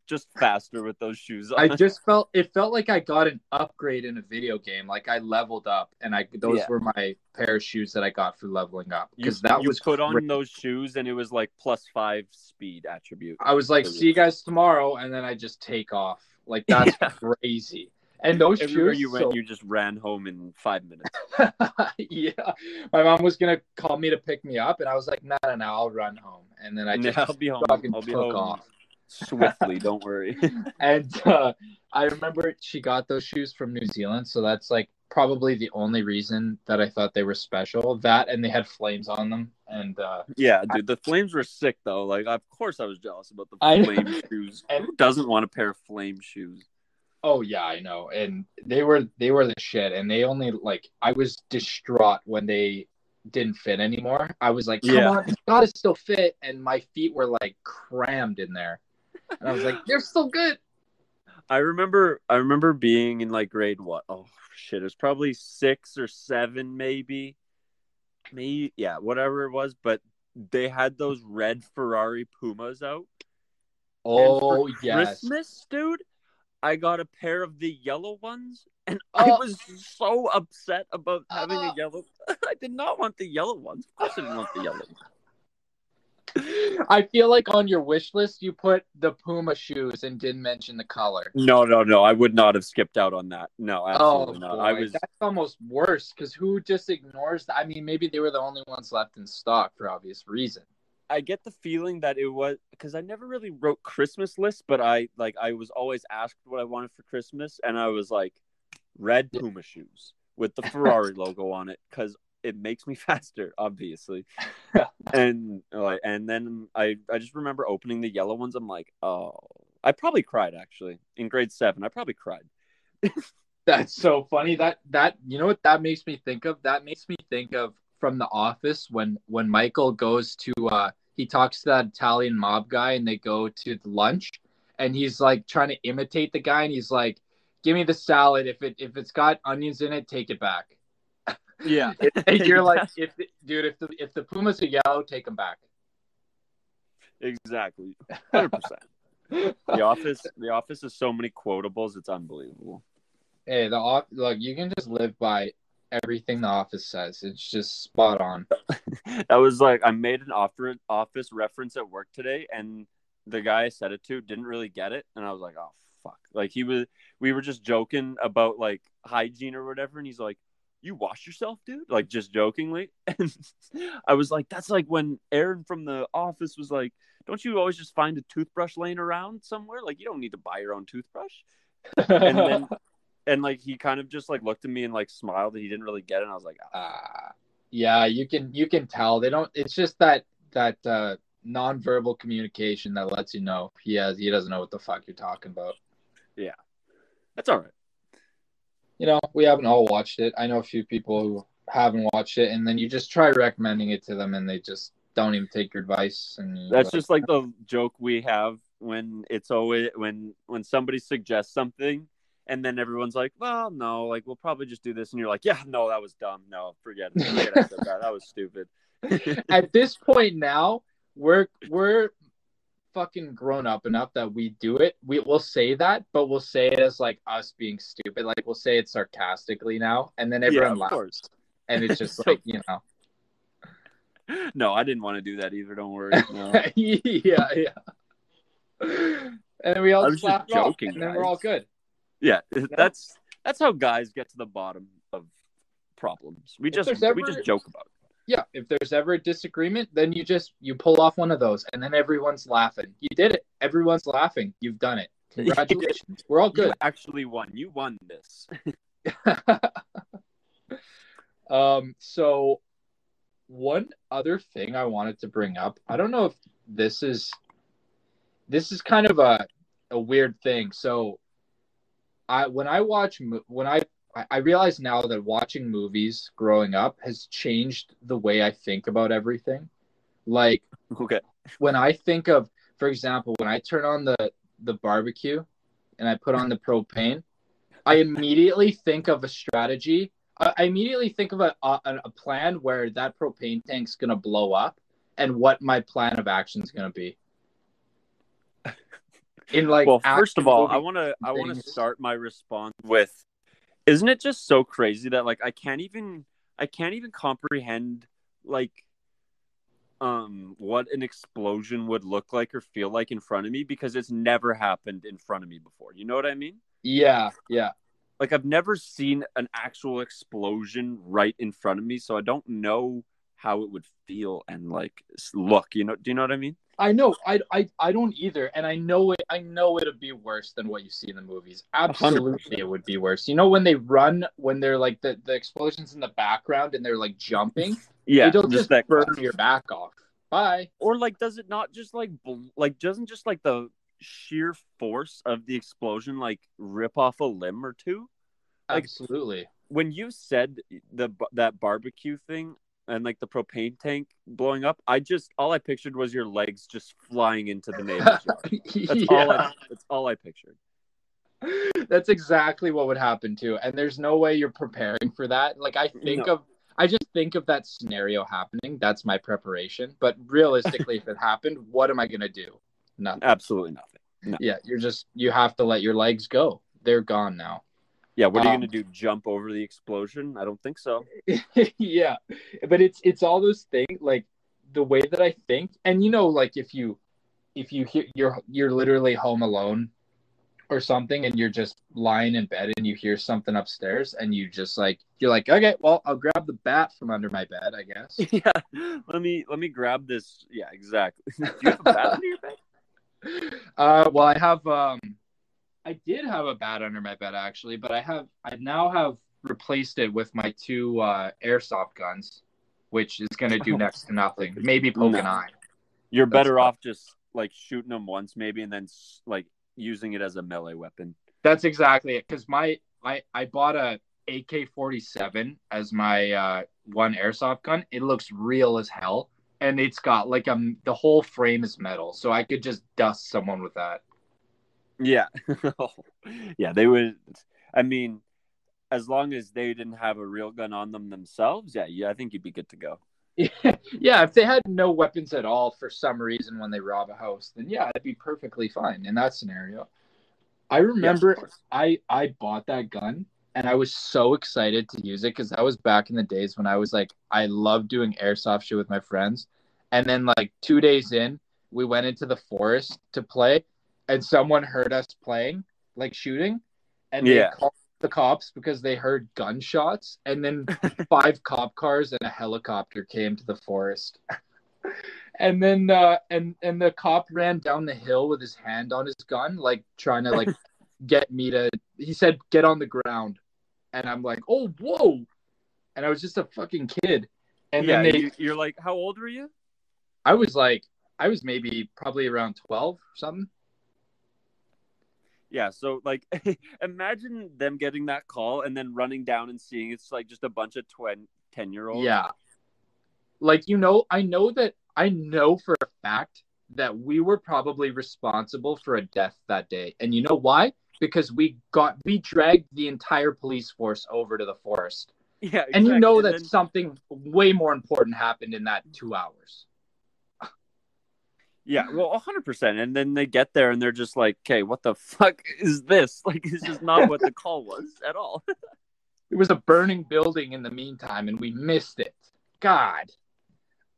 just faster with those shoes on. I just felt it felt like I got an upgrade in a video game. Like I leveled up, and I those Yeah. were my pair of shoes that I got for leveling up because that you was put on those shoes and it was like plus five speed attribute. I was like, "See you guys tomorrow," and then I just take off. Like that's Yeah. crazy. And those Everywhere shoes, you went, so- you just ran home in five minutes. yeah, my mom was gonna call me to pick me up, and I was like, "No, no, no, I'll run home." And then I Yeah, just I'll be home. I'll be took home off. Swiftly. Don't worry. And uh, I remember she got those shoes from New Zealand, so that's like probably the only reason that I thought they were special. That and they had flames on them, and uh, yeah, dude, the flames were sick though. Like, of course, I was jealous about the I- flame shoes. And- Who doesn't want a pair of flame shoes? oh yeah, I know. And they were they were the shit, and they only like I was distraught when they didn't fit anymore. I was like, come Yeah. on, it's gotta still fit, and my feet were like crammed in there, and I was like, they're still good. I remember I remember being in like grade what? Oh shit, it was probably six or seven, maybe. Maybe yeah, whatever it was. But they had those red Ferrari Pumas out. Oh yes, Christmas, dude, I got a pair of the yellow ones, and I Oh. was so upset about having Oh. a uh. yellow. I did not want the yellow ones. Of course, I didn't want the yellow. I feel like on your wish list you put the Puma shoes and didn't mention the color. No, no, no. I would not have skipped out on that. No, absolutely not. I oh, was That's almost worse because who just ignores that? I mean, maybe they were the only ones left in stock for obvious reason. I get the feeling that it was because I never really wrote Christmas lists, but I like I was always asked what I wanted for Christmas, and I was like, red Puma shoes with the Ferrari logo on it because it makes me faster, obviously. and like, and then I I just remember opening the yellow ones. I'm like, oh, I probably cried actually in grade seven. I probably cried. That's so funny. That that you know what that makes me think of? That makes me think of from The Office when when Michael goes to uh he talks to that Italian mob guy and they go to lunch and he's like trying to imitate the guy and he's like, "Give me the salad. If it if it's got onions in it, take it back." Yeah, And you're like, if dude, if the if the Pumas are yellow, take them back. exactly, hundred percent. The office, the office has so many quotables. It's unbelievable. Hey, the off look, you can just live by everything the office says. It's just spot on. that was like I made an offer, office reference at work today, and the guy I said it to didn't really get it, and I was like, "Oh fuck!" Like he was, we were just joking about like hygiene or whatever, and he's like, "You wash yourself, dude?" Like just jokingly, and I was like, "That's like when Aaron from the office was like." Don't you always just find a toothbrush laying around somewhere? Like you don't need to buy your own toothbrush. And then and like he kind of just like looked at me and like smiled and he didn't really get it. And I was like, uh, yeah, you can you can tell they don't. It's just that that uh, nonverbal communication that lets you know he has he doesn't know what the fuck you're talking about. Yeah. That's all right. You know, we haven't all watched it. I know a few people who haven't watched it, and then you just try recommending it to them, and they just don't even take your advice. And That's just like the joke we have when it's always when when somebody suggests something and then everyone's like, "Well, no, like we'll probably just do this," and you're like, "Yeah, no, that was dumb. No, forget it. Forget I said that. That was stupid." at this point now, we're we're fucking grown up enough that we do it. We will say that, but we'll say it as like us being stupid. Like we'll say it sarcastically now, and then everyone of laughs, course. and it's just So- like you know, No, I didn't want to do that either. Don't worry. No. yeah, yeah. and then we all just laughed off, joking, and then we're all good. Yeah, that's that's how guys get to the bottom of problems. We If just there's we just joke about it. Yeah, if there's ever a disagreement, then you just you pull off one of those, and then everyone's laughing. You did it. Everyone's laughing. You've done it. Congratulations. We're all You good. actually won. You won this. um, so one other thing I wanted to bring up, I don't know if this is this is kind of a a weird thing. So I when I watch when I I- I realize now that watching movies growing up has changed the way I think about everything. Like Okay. when I think of, for example, when I turn on the the barbecue and I put on the propane, I immediately think of a strategy. I immediately think of a, a a plan where that propane tank's gonna blow up and what my plan of action is gonna be. In like, well, first of all, I want to I want to start my response with isn't it just so crazy that like I can't even I can't even comprehend like um what an explosion would look like or feel like in front of me because it's never happened in front of me before. You know what I mean? yeah, yeah. Like I've never seen an actual explosion right in front of me, so I don't know how it would feel and like look, you know, do you know what I mean? I know. I, I I don't either, and I know it. I know it'd be worse than what you see in the movies. Absolutely, it would be worse. You know when they run, when they're like the the explosions in the background and they're like jumping. Yeah, it'll just just burn your back off. Bye. or like does it not just like bl- like doesn't just like the sheer force of the explosion like rip off a limb or two Like- Absolutely. when you said the that barbecue thing and like the propane tank blowing up i just all i pictured was your legs just flying into the neighbor's yard that's all I, that's all i pictured That's exactly what would happen too. And there's no way you're preparing for that. Like I think No. of I just think of that scenario happening. That's my preparation. But realistically, if it happened, what am I gonna do? Nothing. absolutely nothing Yeah, you're just you have to let your legs go. They're gone now. Yeah what are you Um, gonna do jump over the explosion i don't think so yeah. But it's it's all those things like the way that I think. And you know, like if you if you hear you're you're literally home alone or something and you're just lying in bed and you hear something upstairs and you just like you're like, okay, well I'll grab the bat from under my bed, I guess. yeah let me let me grab this yeah exactly do you have a bat under your bed Uh well I have um I did have a bat under my bed actually, but I have I now have replaced it with my two uh airsoft guns, which is gonna do next to nothing. Maybe poke an eye. You're That's better off just like shooting them once, maybe, and then like using it as a melee weapon. That's exactly it. Because my I I bought a AK forty seven as my uh, one airsoft gun. It looks real as hell, and it's got like um the whole frame is metal, so I could just dust someone with that. Yeah, yeah, they would. I mean, as long as they didn't have a real gun on them themselves, yeah, yeah, I think you'd be good to go. yeah, if they had no weapons at all for some reason when they rob a house, then yeah, it'd be perfectly fine in that scenario. I remember course. I I bought that gun and I was so excited to use it because that was back in the days when I was like I love doing airsoft shit with my friends, and then like two days in, we went into the forest to play, and someone heard us playing, like shooting, and they Yeah. called the cops because they heard gunshots, and then five cop cars and a helicopter came to the forest. And then uh and and the cop ran down the hill with his hand on his gun, like trying to like get me to he said get on the ground. And I'm like, "Oh, whoa." And I was just a fucking kid. And yeah, then they you, you're like, how old were you? I was like I was maybe probably around 12 or something. Yeah, so like, imagine them getting that call and then running down and seeing it's like just a bunch of twen- 10 year olds. Yeah. Like you know, I know that I know for a fact that we were probably responsible for a death that day. And you know why? Because we got we dragged the entire police force over to the forest. yeah, And you know And that then- something way more important happened in that 2 hours. Yeah, well, hundred percent. And then they get there and they're just like, "Okay, what the fuck is this? Like, this is not what the call was at all." It was a burning building in the meantime and we missed it. God.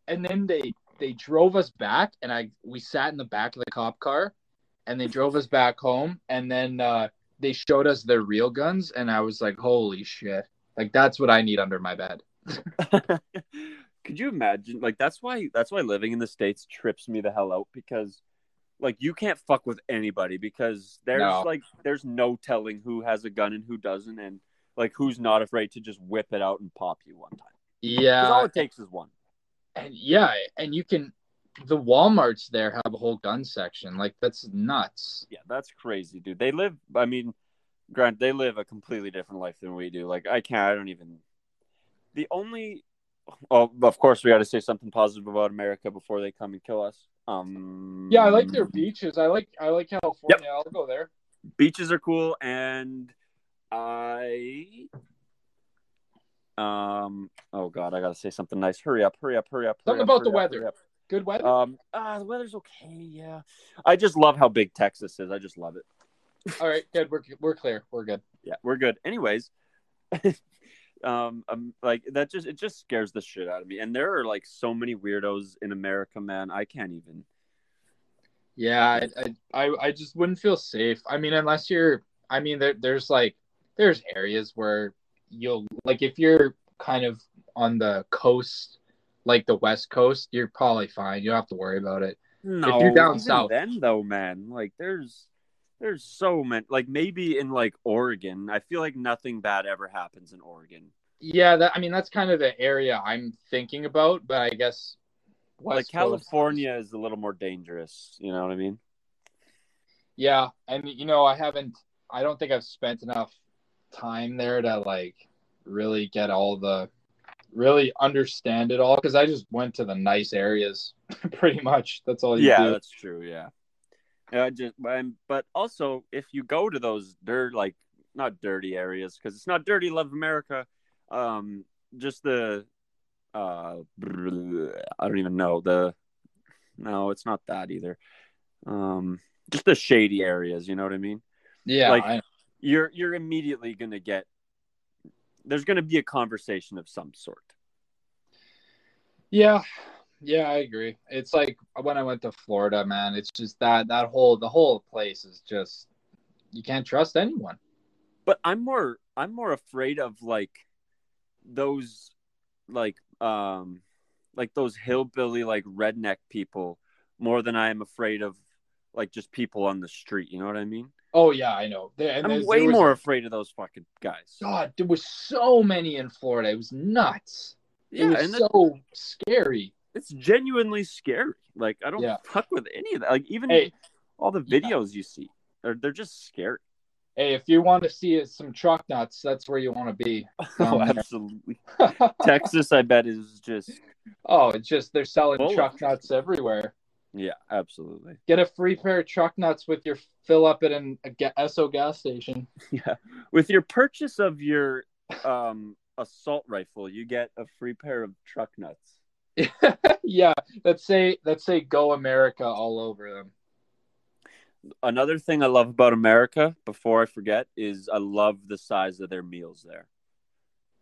And then they they drove us back and I we sat in the back of the cop car and they drove us back home, and then uh, they showed us their real guns, and I was like, holy shit! Like that's what I need under my bed. Could you imagine? Like that's why that's why living in the states trips me the hell out because like you can't fuck with anybody because there's No. like there's no telling who has a gun and who doesn't and like who's not afraid to just whip it out and pop you one time. Yeah. all it takes is one. and yeah, and you can. The WalMarts there have a whole gun section. Like that's nuts. Yeah, that's crazy, dude. They live I mean, Grant, they live a completely different life than we do. Like I can't I don't even the only oh of course we gotta say something positive about America before they come and kill us. Um Yeah, I like their beaches. I like I like California. I'll go there. beaches are cool and i um oh god i gotta say something nice hurry up hurry up hurry up hurry Something up, about the up, weather. Good weather. um ah the weather's okay yeah i just love how big texas is i just love it All right, good. We're we're clear. We're good. yeah we're good anyways um, um like that just it just scares the shit out of me and there are like so many weirdos in america man i can't even Yeah, I, I I just wouldn't feel safe. I mean, unless you're. I mean, there there's like there's areas where you'll like if you're kind of on the coast, like the west coast, you're probably fine. You don't have to worry about it. No, you're down even south. then though, man, like there's there's so many like maybe in like Oregon, I feel like nothing bad ever happens in Oregon. Yeah, that I mean that's kind of the area I'm thinking about, but I guess like West Coast- California is a little more dangerous, you know what I mean? Yeah, and you know, I haven't. I don't think I've spent enough time there to like really get all the really understand it all because I just went to the nice areas pretty much. That's all you yeah, do. that's true, yeah. Yeah, I just but also if you go to those dirt like not dirty areas because it's not dirty love America um just the uh I don't even know the no it's not that either. Um just the shady areas you know what I mean? Yeah, like- I- you're you're immediately gonna get there's gonna be a conversation of some sort. Yeah, yeah. I agree. It's like when I went to Florida, man. It's just that that whole the whole place is just you can't trust anyone. but I'm more I'm more afraid of like those like um like those hillbilly like redneck people more than I am afraid of like just people on the street. You know what I mean? Oh yeah, I know. There, and I'm way was- more afraid of those fucking guys. God, there was so many in Florida. It was nuts. Yeah, it was so scary. It's genuinely scary. Like I don't Yeah. fuck with any of that. Like even Hey. all the Yeah. videos you see, they're they're just scary. Hey, if you want to see some truck nuts, that's where you want to be. Oh, Um, absolutely. Texas, I bet is just oh, it's just they're selling Full truck nuts everywhere. yeah, absolutely. Get a free pair of truck nuts with your fill up at an a Esso gas station. Yeah. With your purchase of your um assault rifle, you get a free pair of truck nuts. yeah, let's say let's say go America all over them. Another thing I love about America, before I forget, is I love the size of their meals there.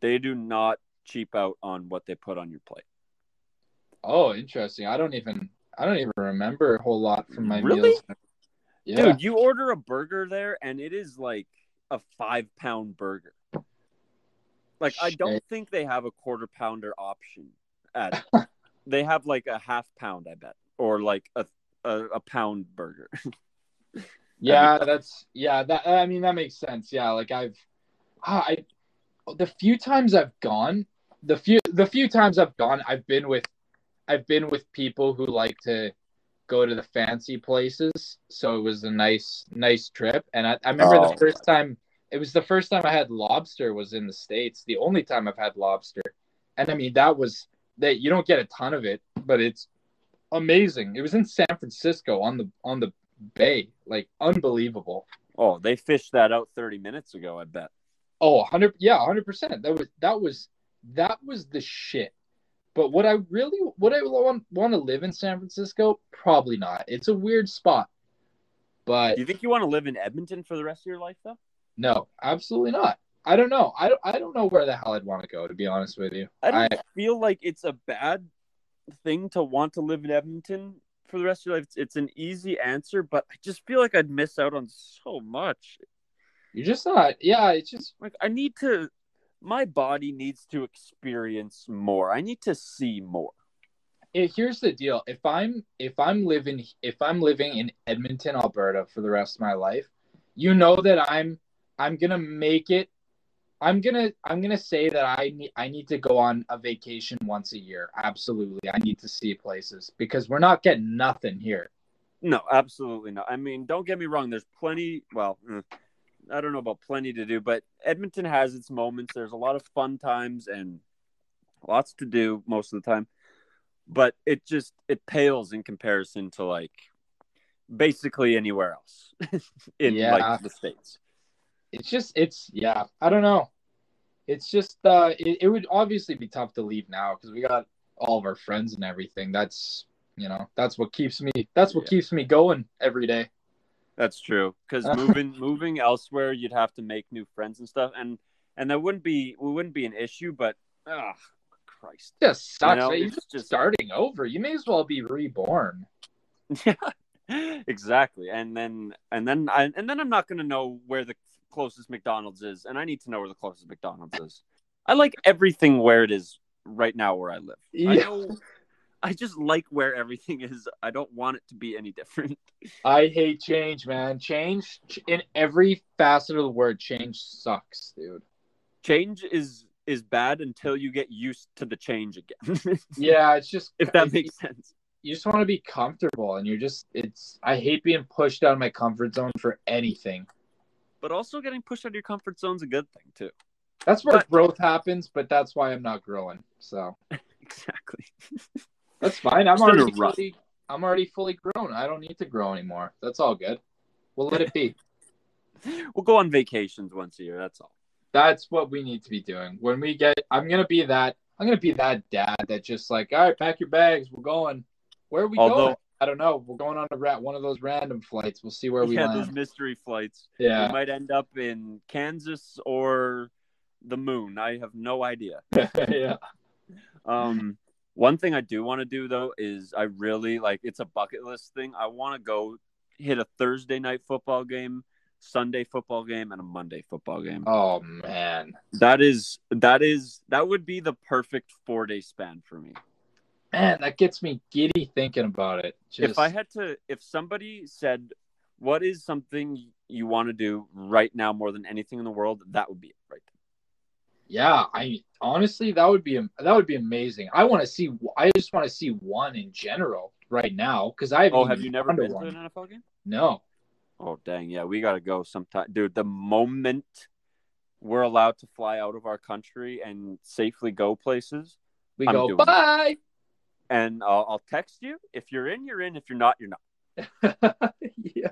They do not cheap out on what they put on your plate. Oh, interesting. I don't even I don't even remember a whole lot from my Really? meals. Yeah. Dude, you order a burger there and it is like a five pound burger. Like I don't think they have a quarter pounder option at they have like a half pound, I bet. Or like a a, a pound burger. Yeah, that's yeah. That I mean that makes sense. Yeah, like I've, ah, I, the few times I've gone, the few the few times I've gone, I've been with, I've been with people who like to go to the fancy places. So it was a nice nice trip, and I, I remember Oh. the first time. It was the first time I had lobster was in the states. The only time I've had lobster, and I mean that was that you don't get a ton of it, but it's amazing. It was in San Francisco on the on the bay, like unbelievable. Oh, they fished that out 30 minutes ago, I bet. Oh, 100 yeah, 100%. That was that was that was the shit. But what I really would I want want to live in San Francisco? Probably not. It's a weird spot. But Do you think you want to live in Edmonton for the rest of your life, though? no, absolutely not. I don't know. I don't, I don't know where the hell I'd want to go to be honest with you. I don't feel like it's a bad thing to want to live in Edmonton for the rest of your life. It's, it's an easy answer, but I just feel like I'd miss out on so much. You're just not. Yeah, it's just Like I need to. My body needs to experience more. I need to see more. it, here's the deal. If I'm if I'm living if I'm living in Edmonton, Alberta for the rest of my life, you know that I'm I'm gonna make it. I'm gonna I'm gonna say that I need I need to go on a vacation once a year. Absolutely, I need to see places because we're not getting nothing here. No, absolutely not. I mean, don't get me wrong. There's plenty. Well, eh, I don't know about plenty to do, but Edmonton has its moments. There's a lot of fun times and lots to do most of the time. But it just it pales in comparison to like basically anywhere else in Yeah. like the states. It's just it's yeah. I don't know. It's just uh, it, it would obviously be tough to leave now because we got all of our friends and everything. That's you know that's what keeps me that's what Yeah. keeps me going every day. That's true. Because moving moving elsewhere, you'd have to make new friends and stuff, and and that wouldn't be it wouldn't be an issue. But ah, Christ, just sucks. know, man. You're just just- starting over. You may as well be reborn. yeah, exactly. And then and then I and then I'm not gonna know where the closest McDonald's is, and I need to know where the closest McDonald's is. I like everything where it is right now where I live. I know. I just like where everything is. I don't want it to be any different. I hate change, man. Change in every facet of the word. Change sucks, dude. Change is is bad until you get used to the change again. Yeah, it's just if that makes sense. you just want to be comfortable, and you're just it's. I hate being pushed out of my comfort zone for anything. But also getting pushed out of your comfort zone's is a good thing too. That's where But- growth happens, but that's why I'm not growing. So Exactly. that's fine. I'm Just in a already fully, I'm already fully grown. I don't need to grow anymore. That's all good. We'll let it be. We'll go on vacations once a year. That's all. That's what we need to be doing. When we get, I'm gonna be that. I'm gonna be that dad that just like, all right, pack your bags. We're going. Where are we Although- going? I don't know. We're going on a rat one of those random flights. We'll see where we yeah, land. those mystery flights. Yeah. We might end up in Kansas or the moon. I have no idea. yeah. Um, one thing I do want to do though is I really like it's a bucket list thing. I want to go hit a Thursday night football game, Sunday football game, and a Monday football game. Oh man. That is that is that would be the perfect four day span for me. Man, that gets me giddy thinking about it. Just, If I had to, if somebody said, "What is something you want to do right now more than anything in the world?" That would be it, right? yeah, I honestly that would be that would be amazing. I want to see. I just want to see one in general right now because I Oh, have you never been to an NFL game? No. Oh, dang, yeah, we gotta go sometime, dude. The moment we're allowed to fly out of our country and safely go places, We I'm go doing it. And I'll, I'll text you. If you're in, you're in. If you're not, you're not. yeah.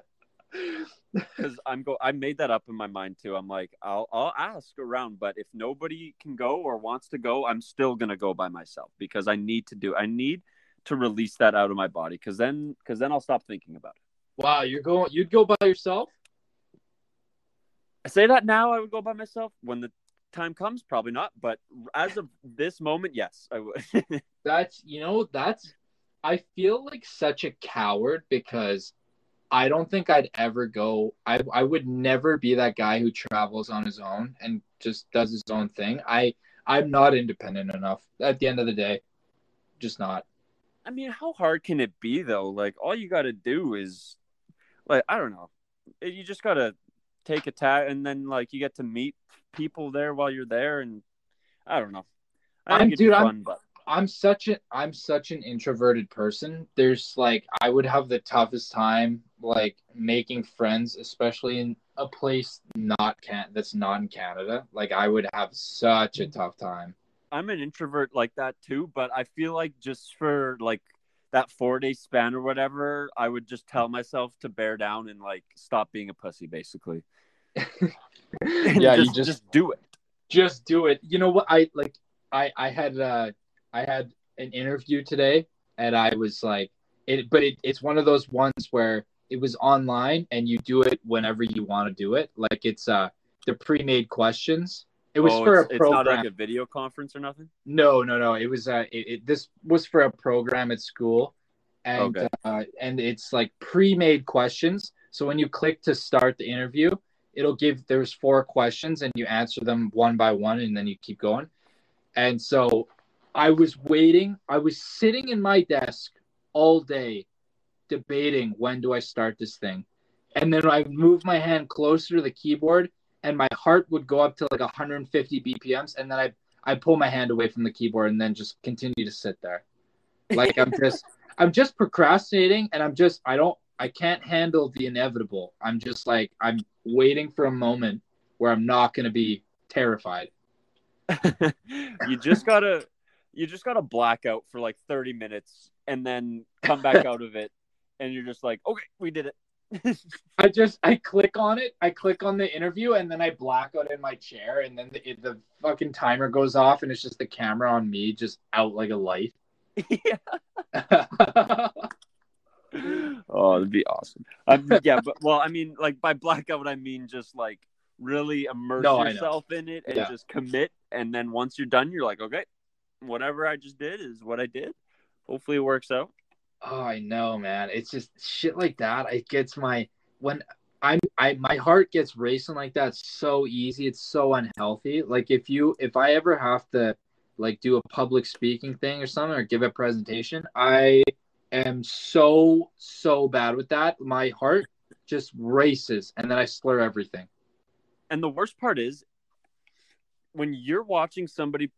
Because I'm go. I made that up in my mind too. I'm like, I'll I'll ask around, but if nobody can go or wants to go, I'm still gonna go by myself because I need to do. I need to release that out of my body because then because then I'll stop thinking about it. Wow, you're going. You'd go by yourself. I say that now, I would go by myself. When the time comes, probably not. But as of this moment, yes, I would. That's you know that's. I feel like such a coward because I don't think I'd ever go. I I would never be that guy who travels on his own and just does his own thing. I I'm not independent enough. At the end of the day, just not. I mean, how hard can it be though? Like, all you got to do is, like, I don't know. You just got to take a tag, and then like you get to meet people there while you're there, and I don't know. I I'm- be dude, I'm- fun, but I'm such an I'm such an introverted person. There's like I would have the toughest time like making friends, especially in a place not can that's not in Canada. Like I would have such a tough time. I'm an introvert like that too. But I feel like just for like that four day span or whatever, I would just tell myself to bear down and like stop being a pussy, basically. Yeah, just, you just just do it. just do it. You know what? I like I I had uh I had an interview today and I was like it but it, it's one of those ones where it was online and you do it whenever you want to do it. Like it's uh the pre-made questions. It was Oh, for it's, a it's program. not like a video conference or nothing. No, no, no. It was uh it, it this was for a program at school and Okay. uh, and it's like pre-made questions. So when you click to start the interview, it'll give there's four questions and you answer them one by one and then you keep going. And so I was waiting. I was sitting in my desk all day debating when do I start this thing. And then I moved my hand closer to the keyboard and my heart would go up to like 150 BPMs and then I I pull my hand away from the keyboard and then just continue to sit there. Like I'm just I'm just procrastinating and I'm just I don't I can't handle the inevitable. I'm just like I'm waiting for a moment where I'm not going to be terrified. you just gotta you just gotta black out for like 30 minutes and then come back out of it and you're just like okay we did it I just I click on it, I click on the interview, and then I black out in my chair, and then the, the fucking timer goes off, and it's just the camera on me, just out like a light. yeah. oh that'd be awesome um, yeah but well i mean like by blackout i mean just like really immerse No, yourself in it and Yeah. just commit and then once you're done you're like okay whatever i just did is what i did hopefully it works out oh, I know, man. It's just shit like that. It gets my when I'm I my heart gets racing like that so easy. It's so unhealthy. Like if you if I ever have to like do a public speaking thing or something or give a presentation, I am so so bad with that. My heart just races and then I slur everything. and the worst part is when you're watching somebody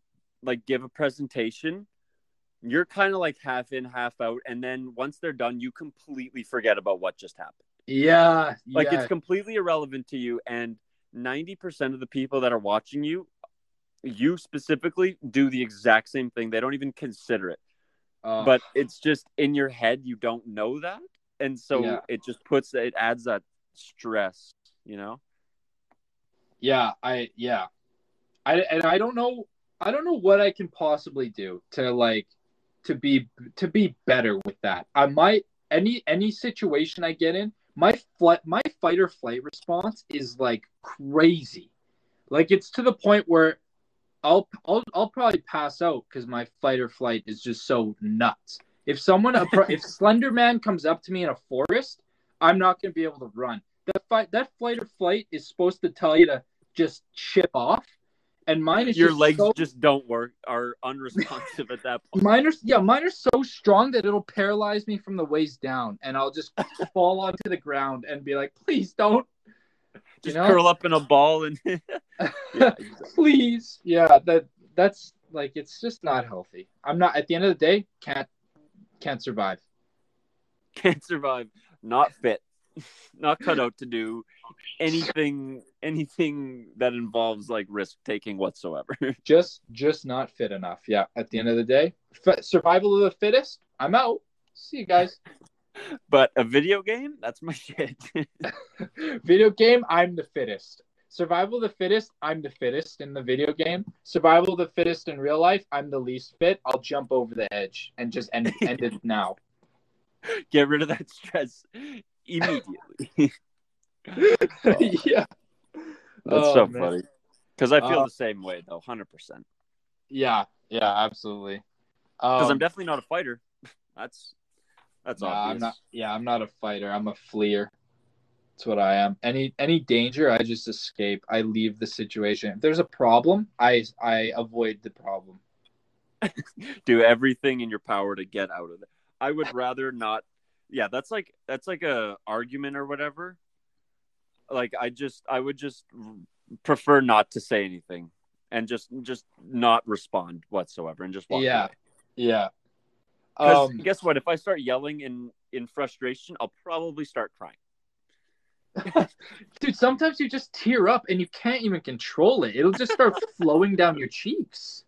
like give a presentation you're kind of like half in half out and then once they're done you completely forget about what just happened Yeah, like yeah. it's completely irrelevant to you and 90% of the people that are watching you you specifically do the exact same thing they don't even consider it Uh, but it's just in your head you don't know that and so Yeah. it just puts it adds that stress you know Yeah, I yeah. I and I don't know I don't know what I can possibly do to like to be to be better with that. I might any any situation I get in, my flight my fight or flight response is like crazy. Like it's to the point where I'll I'll I'll probably pass out because my fight or flight is just so nuts. If someone if Slender Man comes up to me in a forest, I'm not gonna be able to run. That fight that flight or flight is supposed to tell you to just chip off, and mine is your just legs so- just don't work are unresponsive at that point Mine are yeah, mine are so strong that it'll paralyze me from the waist down, and I'll just fall onto the ground and be like, "Please don't, just you know? curl up in a ball and yeah, please." Yeah, that that's like it's just not healthy. I'm not at the end of the day can't can't survive. can't survive not fit not cut out to do anything anything that involves like risk taking whatsoever Just just not fit enough. Yeah, at the end of the day, F- survival of the fittest. I'm out. See you guys. But a video game that's my shit video game, I'm the fittest. Survival of the fittest, I'm the fittest in the video game. Survival of the fittest in real life, I'm the least fit. I'll jump over the edge and just end, end it now. get rid of that stress immediately yeah. that's Oh, so man. funny because i feel Uh, the same way though 100% Yeah. Yeah, absolutely. Because i'm Um, definitely not a fighter that's that's nah, obvious I'm not yeah, I'm not a fighter. I'm a fleer. That's what I am. Any any danger, I just escape. I leave the situation. If there's a problem, I I avoid the problem. do everything in your power to get out of it. I would rather not. Yeah, that's like that's like a argument or whatever. Like I just I would just prefer not to say anything and just just not respond whatsoever and just walk Yeah. away. Yeah. Um, guess what? If I start yelling in in frustration, I'll probably start crying. dude, sometimes you just tear up and you can't even control it. It'll just start flowing down your cheeks.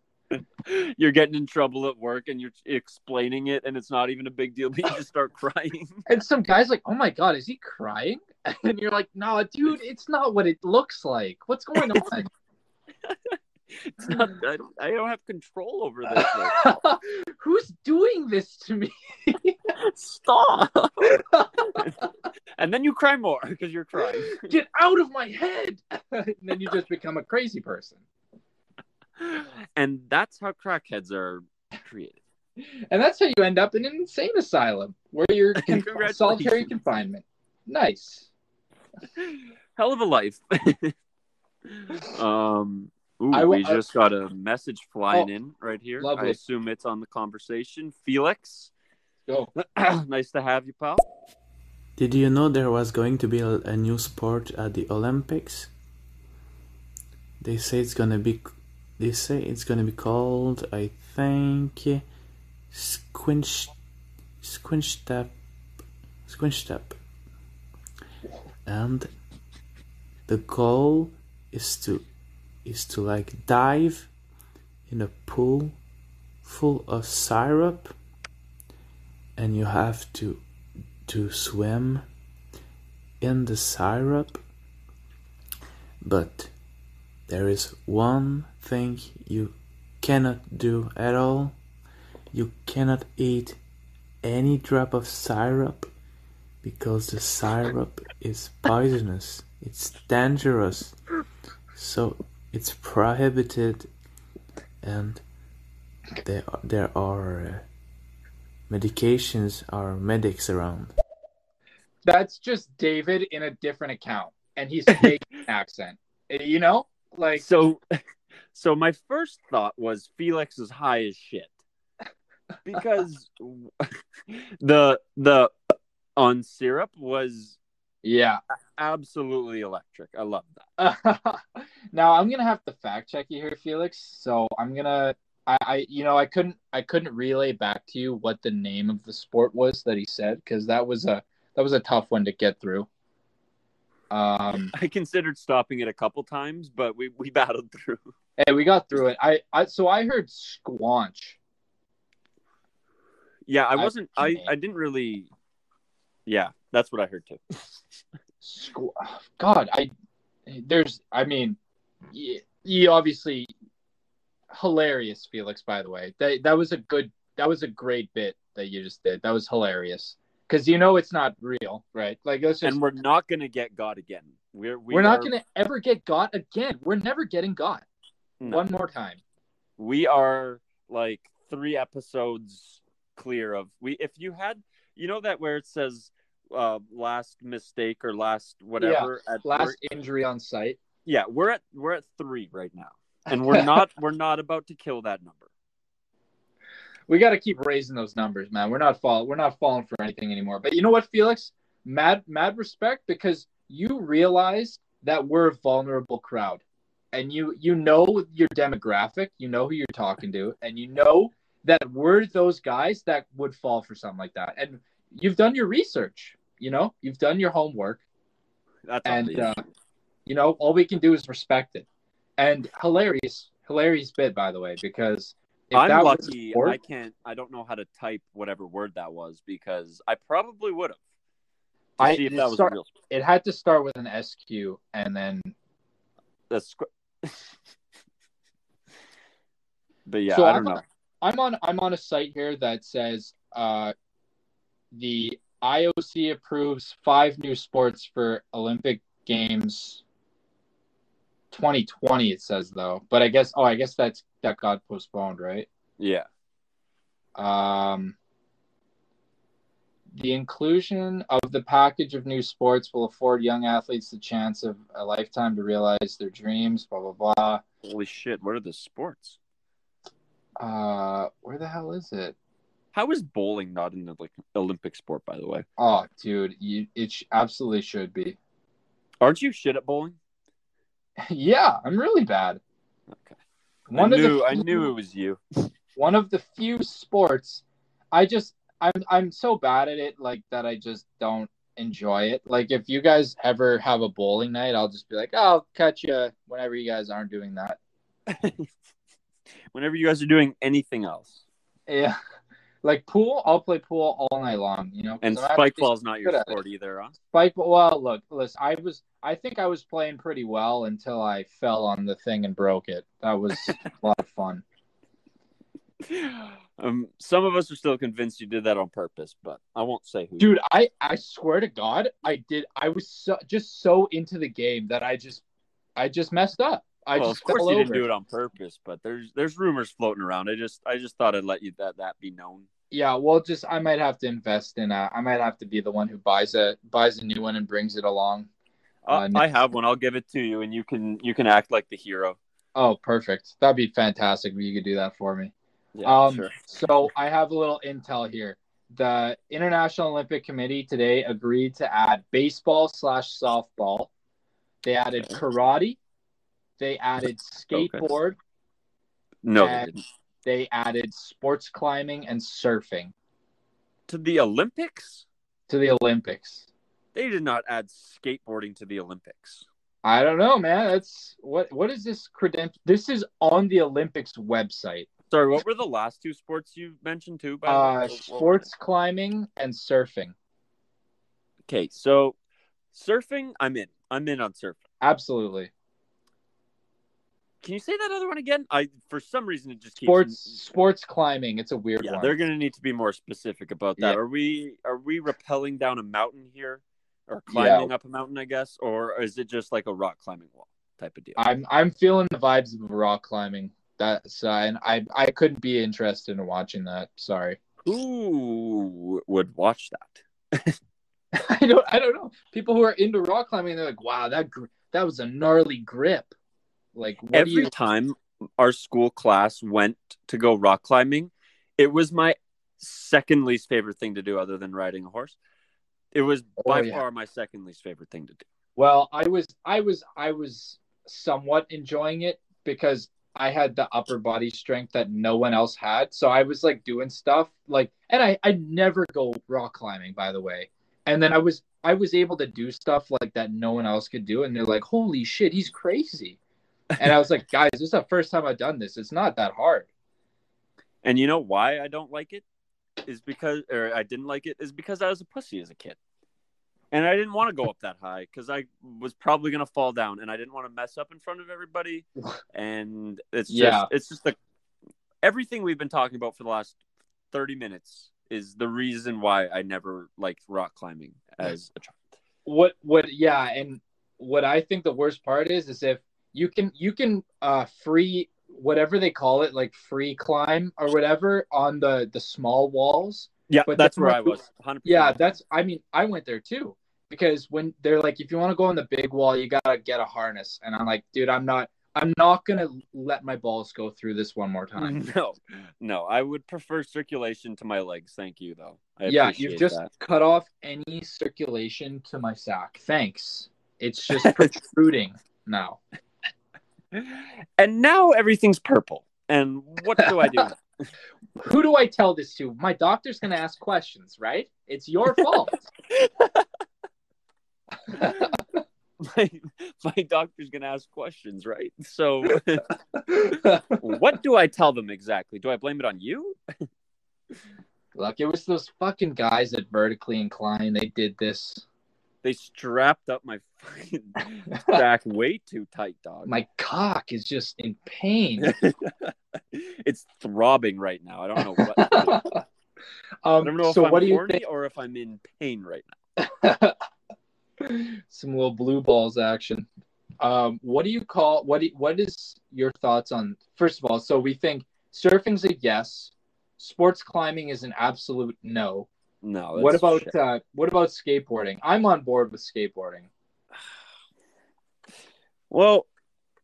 You're getting in trouble at work and you're explaining it, and it's not even a big deal, but you just start crying. And some guy's like, "Oh my god, is he crying?" And you're like, "No, dude, it's not what it looks like. What's going on?" It's not. I don't. I don't have control over this. Who's doing this to me? Stop. and then you cry more because you're crying. Get out of my head! and then you just become a crazy person. and that's how crackheads are created. and that's how you end up in an insane asylum where you're in solitary confinement. Nice. Hell of a life. um, ooh, I we I- just got a message flying Oh, in right here. I lovely. assume it's on the conversation. Felix, Go. nice to have you, pal. Did you know there was going to be a, a new sport at the Olympics? They say it's gonna be. They say it's gonna be called. I think. Squinch. Squinch step. Squinch step. And the goal is to is to like dive in a pool full of syrup and you have to to swim in the syrup. But there is one thing you cannot do at all. You cannot eat any drop of syrup because the syrup is poisonous. It's dangerous. So it's prohibited and there there are uh, medications or medics around. That's just David in a different account, and he's fake accent. You know, like So, so my first thought was Felix is high as shit. Because the the on syrup was yeah. absolutely electric. I love that. now I'm gonna have to fact check you here, Felix. So I'm gonna, I, I, you know, I couldn't, I couldn't relay back to you what the name of the sport was that he said because that was a, that was a tough one to get through. Um, I considered stopping it a couple times, but we we battled through. hey, we got through it. I, I, so I heard squanch. Yeah, I I- wasn't. I I didn't really. Yeah, that's what I heard too. God, I, there's, I mean, you, obviously hilarious, Felix. By the way, that that was a good, that was a great bit that you just did. That was hilarious because you know it's not real, right? Like let's just, And we're not gonna get God again. We're we we are not are- gonna ever get God again. We're never getting God. No. one more time. we are like three episodes clear of we if you had you know that where it says uh last mistake or last whatever at Last injury on site. yeah we're at we're at three right now and we're not we're not about to kill that number we got to keep raising those numbers, man. We're not fall we're not falling for anything anymore. But you know what, Felix? Mad mad respect because you realize that we're a vulnerable crowd. And you you know your demographic, you know who you're talking to, and you know that we're those guys that would fall for something like that. And you've done your research, you know, you've done your homework, that's and uh, you know all we can do is respect it. And hilarious, hilarious bit by the way, because if i'm lucky sport- i can't i don't know how to type whatever word that was because i probably would have I- see if that was start- real. it had to start with an SQ and then that's but yeah So i I'm don't on- I'm on I'm on a site here that says uh the IOC approves five new sports for Olympic Games 2020 it says though. But I guess oh I guess that's that got postponed, right? yeah Um the inclusion of the package of new sports will afford young athletes the chance of a lifetime to realize their dreams, blah blah blah. holy shit what are the sports Uh where the hell is it? How is bowling not an like Olympic sport, by the way? Oh, dude, you it sh- absolutely should be. Aren't you shit at bowling? yeah, I'm really bad. Okay. One I knew the I knew it was you. one of the few sports I just I'm I'm so bad at it like that I just don't enjoy it. Like if you guys ever have a bowling night, I'll just be like, oh, I'll catch you whenever you guys aren't doing that. Whenever you guys are doing anything else, Yeah. Like pool, I'll play pool all night long, you know. and spike ball's not your good at it. sport either, huh? Spike well, look, listen, I was I think I was playing pretty well until I fell on the thing and broke it. That was a lot of fun. Um, some of us are still convinced you did that on purpose, but I won't say who. dude i i swear to god i did i was so just so into the game that i just i just messed up I well, just of course you over. didn't do it on purpose, but there's there's rumors floating around. I just I just thought I'd let you that that be known. Yeah, well, just I might have to invest in. A, I might have to be the one who buys a buys a new one and brings it along. Uh, Uh, I have one. I'll give it to you, and you can you can act like the hero. Oh, perfect. That'd be fantastic if you could do that for me. Yeah, um, sure. So I have a little intel here. The International Olympic Committee today agreed to add baseball slash softball. They added karate. They added skateboard. No, they and didn't. they added sports climbing and surfing To the Olympics, to the Olympics. they did not add skateboarding to the Olympics. I don't know, man. That's what. What is this credential? This is on the Olympics website. Sorry, what were the last two sports you mentioned too? By? Uh, sports climbing and surfing. Okay, so surfing, I'm in. I'm in on surfing. Absolutely. Can you say that other one again? I for some reason it just keeps Sports sports climbing. It's a weird Yeah, one. they're gonna need to be more specific about that. Yeah. Are we are we rappelling down a mountain here, or climbing up a mountain? I guess, or is it just like a rock climbing wall type of deal? I'm I'm feeling the vibes of rock climbing. That's uh, and I I couldn't be interested in watching that. Sorry. Who would watch that? I don't I don't know. People who are into rock climbing, they're like, wow, that gr- that was a gnarly grip. Like Every you? time our school class went to go rock climbing, it was my second least favorite thing to do, other than riding a horse. It was oh, by Oh, yeah. far my second least favorite thing to do. Well, I was I was I was somewhat enjoying it because I had the upper body strength that no one else had. So I was like doing stuff like and I I never go rock climbing by the way. And then I was I was able to do stuff like that no one else could do and they're like, "Holy shit, he's crazy." And I was like, "Guys, this is the first time I've done this. It's not that hard." And you know why I don't like it is because, or I didn't like it is because I was a pussy as a kid, and I didn't want to go up that high because I was probably gonna fall down, and I didn't want to mess up in front of everybody. And it's just, Yeah. it's just the everything we've been talking about for the last thirty minutes is the reason why I never liked rock climbing as a child. what what yeah and what i think the worst part is is if you can you can uh free whatever they call it like free climb or whatever on the the small walls Yeah, But that's where I was. 100%. yeah that's i mean i went there too because when they're like if you want to go on the big wall you gotta get a harness and i'm like dude i'm not i'm not gonna let my balls go through this one more time No, no, I would prefer circulation to my legs. Thank you, though. I yeah you've just that. cut off any circulation to my sack thanks it's just protruding now And now everything's purple. And what do I do? who do I tell this to? My doctor's going to ask questions, right? It's your fault. my, my doctor's gonna ask questions, right? So, what do I tell them exactly? Do I blame it on you? Look, it was those fucking guys at Vertically Inclined. They did this. They strapped up my fucking back way too tight, dog. My cock is just in pain. it's throbbing right now. I don't know what. I um, don't know if so I'm what do you horny think? or if I'm in pain right now. Some little blue balls action. Um, what do you call what? Do, what is your thoughts on? First of all, so we think surfing's a yes. Sports climbing is an absolute no. No. what about shit. uh, what about skateboarding? I'm on board with skateboarding. Well,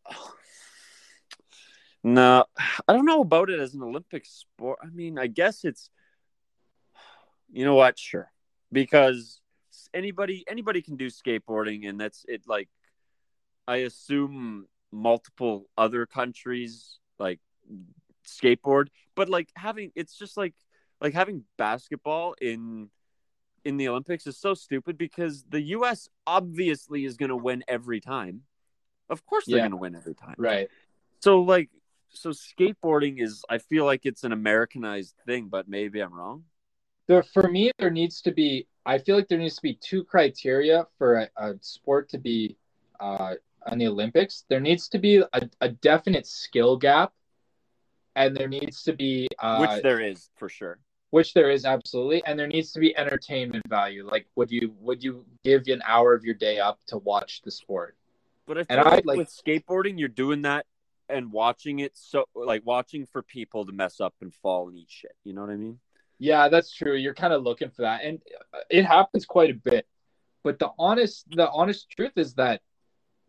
no, I don't know about it as an Olympic sport. I mean, I guess it's, you know what? Sure, because anybody anybody can do skateboarding, and that's it. Like, I assume multiple other countries like skateboard, but like having it's just like like having basketball in in the Olympics is so stupid because the U.S. obviously is going to win every time. Of course, they're Yeah. going to win every time. Right. So, like, so skateboarding is. I feel like it's an Americanized thing, but maybe I'm wrong. there for me there needs to be i feel like there needs to be two criteria for a, a sport to be uh, on the olympics there needs to be a, a definite skill gap and there needs to be uh, Which there is for sure. Which there is absolutely and there needs to be entertainment value like would you would you give an hour of your day up to watch the sport But I And I, like, with skateboarding, you're doing that and watching it so like watching for people to mess up and fall and eat shit. You know what I mean? Yeah, that's true. You're kind of looking for that, and uh, it happens quite a bit. But the honest, the honest truth is that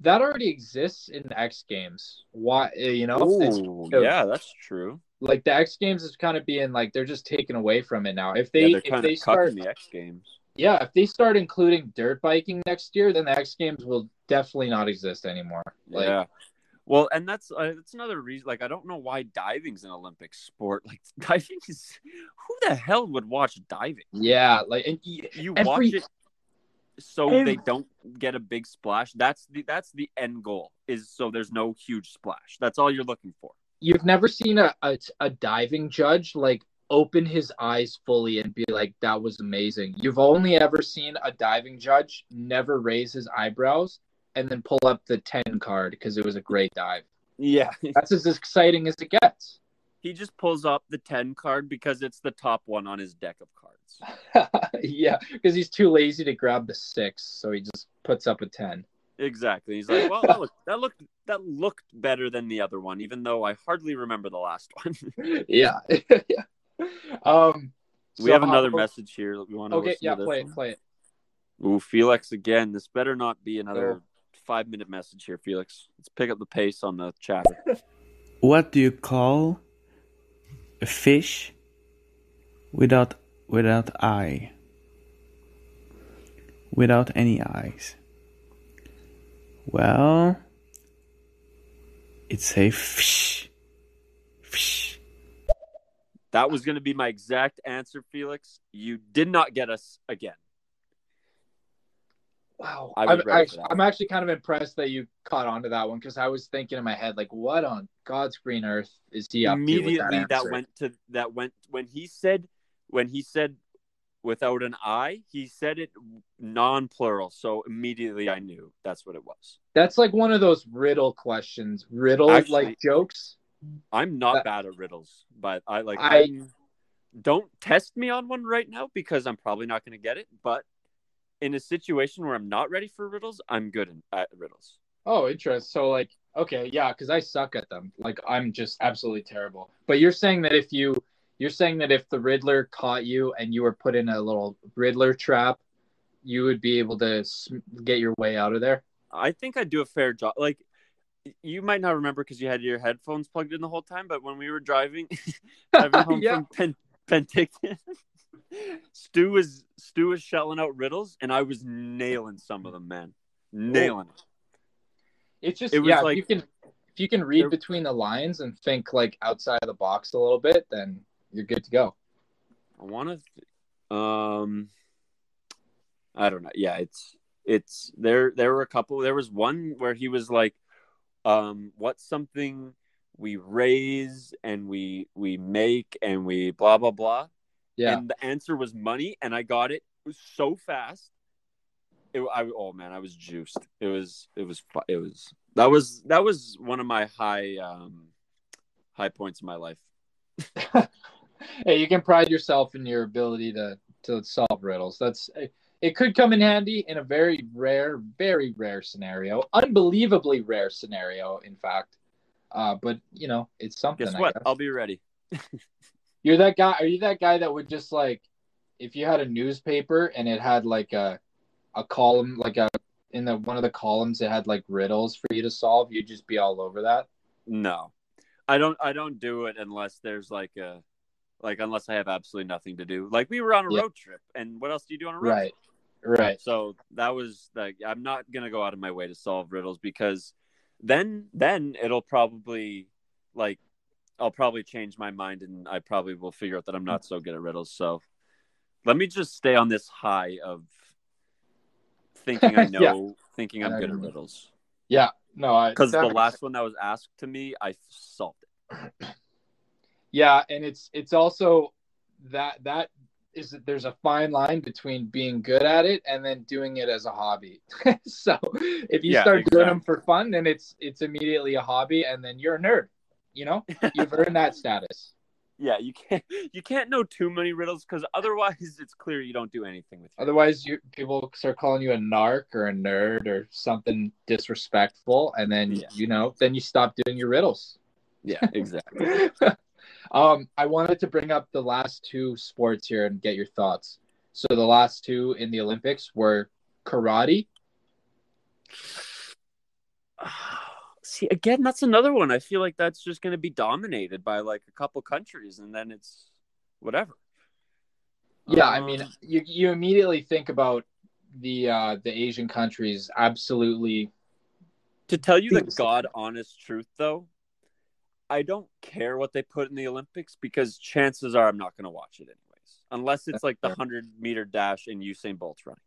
that already exists in X Games. Why, you know, Ooh, yeah, that's true. Like the X Games is kind of being like they're just taken away from it now. If they yeah, they're if kind they of start, the X Games. yeah, if they start including dirt biking next year, then the X Games will definitely not exist anymore. Like, yeah. Well, and that's uh, that's another reason. Like, I don't know why diving's an Olympic sport. Like, diving is who the hell would watch diving? yeah, like and y- You Every- watch it so Every- they don't get a big splash. That's the that's the end goal. Is so there's no huge splash. That's all you're looking for. You've never seen a, a a diving judge like open his eyes fully and be like that was amazing. You've only ever seen a diving judge never raise his eyebrows and then pull up the 10 card because it was a great dive. Yeah, that's as exciting as it gets. He just pulls up the ten card because it's the top one on his deck of cards. yeah because he's too lazy to grab the six so he just puts up a 10 Exactly. He's like, well, that looked that looked that looked better than the other one, even though I hardly remember the last one. yeah yeah um we so have another how- message here. that We want to okay yeah to this play it one. play it Ooh, Felix again. This better not be another Oh. five minute message here, Felix. Let's pick up the pace on the chatter. What do you call a fish without without eye? Without any eyes. Well, it's a fish. Fish. that was going to be my exact answer, Felix. You did not get us again. Wow, I I'm, was ready for actually. I'm actually kind of impressed that you caught on to that one because I was thinking in my head like, what on God's green earth is he up to Immediately, that, that, went to that went when he said when he said without an I. he said it non plural. So immediately, I knew that's what it was. That's like one of those riddle questions, riddle Actually- like jokes. I'm not That- bad at riddles, but I like. I- I'm- don't test me on one right now because I'm probably not going to get it. But in a situation where I'm not ready for riddles, I'm good in, at riddles. Oh, interest. So like, okay, yeah, because I suck at them. Like I'm just absolutely terrible. But you're saying that if you you're saying that if the Riddler caught you and you were put in a little Riddler trap, you would be able to get your way out of there. I think I'd do a fair job. Like you might not remember because you had your headphones plugged in the whole time, but when we were driving, driving home Yeah. from Pen- Penticton, Stu was Stu was shelling out riddles, and I was nailing some of them, man, nailing it. It's just It was yeah. like- if you can if you can read between the lines and think like outside of the box a little bit, then you're good to go. I want to. Um, I don't know. Yeah, it's it's there. There were a couple. There was one where he was like, um, "What's something we raise and we we make and we blah blah blah." Yeah. And the answer was money, and I got it, it was so fast. It, I, oh man, I was juiced. It was, it was, it was. That was that was one of my high, um, high points in my life. hey, you can pride yourself in your ability to to solve riddles. That's it could come in handy in a very rare, very rare scenario, unbelievably rare scenario, in fact. Uh, but you know, it's something. Guess what? I'll be ready. You're that guy. Are you that guy that would just like, if you had a newspaper and it had like a, a column, like a in the one of the columns, it had like riddles for you to solve. You'd just be all over that. No, I don't. I don't do it unless there's like a, like unless I have absolutely nothing to do. Like we were on a Yeah. road trip, and what else do you do on a road Right. trip? Right. So that was like I'm not gonna go out of my way to solve riddles because then then it'll probably like I'll probably change my mind and I probably will figure out that I'm not so good at riddles. So let me just stay on this high of thinking I know, Yeah. thinking I'm good at riddles. Yeah. No. I Because the last one that was asked to me, I solved it. Yeah, and it's it's also that that is that there's a fine line between being good at it and then doing it as a hobby. so if you Yeah, start doing them for fun, then it's it's immediately a hobby, and then you're a nerd. You know, you've earned that status. Yeah, you can't you can't know too many riddles because otherwise it's clear you don't do anything with. Your Otherwise, you people start calling you a narc or a nerd or something disrespectful, and then Yeah. you know, then you stop doing your riddles. Yeah, exactly. Um, I wanted to bring up the last two sports here and get your thoughts. So the last two in the Olympics were karate. See, again, that's another one. I feel like that's just going to be dominated by like a couple countries, and then it's whatever. Yeah, I mean, Um, you you immediately think about the uh, the Asian countries absolutely. to tell you the god honest truth, though, I don't care what they put in the Olympics because chances are I'm not going to watch it anyways, unless it's like the hundred meter dash and Usain Bolt's running.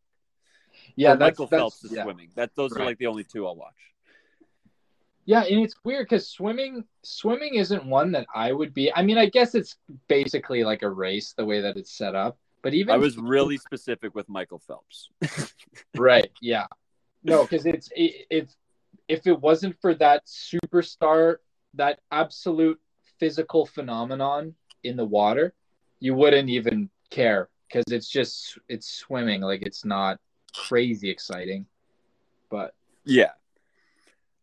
Yeah, that's, Michael that's- Phelps is yeah. swimming. That those are like the only two I'll watch. Yeah, and it's weird because swimming swimming isn't one that I would be. I mean, I guess it's basically like a race the way that it's set up. But even I was really specific with Michael Phelps. right, yeah, no, because it's it, if if it wasn't for that superstar, that absolute physical phenomenon in the water, you wouldn't even care because it's just it's swimming like it's not crazy exciting. But Yeah.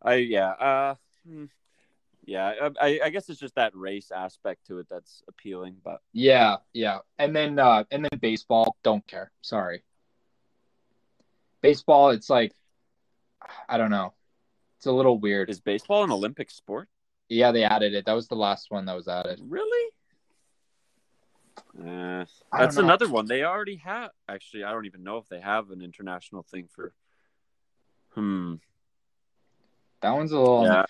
I yeah. Uh hmm. yeah, I, I guess it's just that race aspect to it that's appealing, but Yeah, yeah. And then uh and then baseball, don't care. Sorry. Baseball, it's like I don't know. It's a little weird. is baseball an Olympic sport? Yeah, they added it. That was the last one that was added. Really? Uh, that's another one. They already have. Actually, I don't even know if they have an international thing for. Hmm. That one's a little Yeah.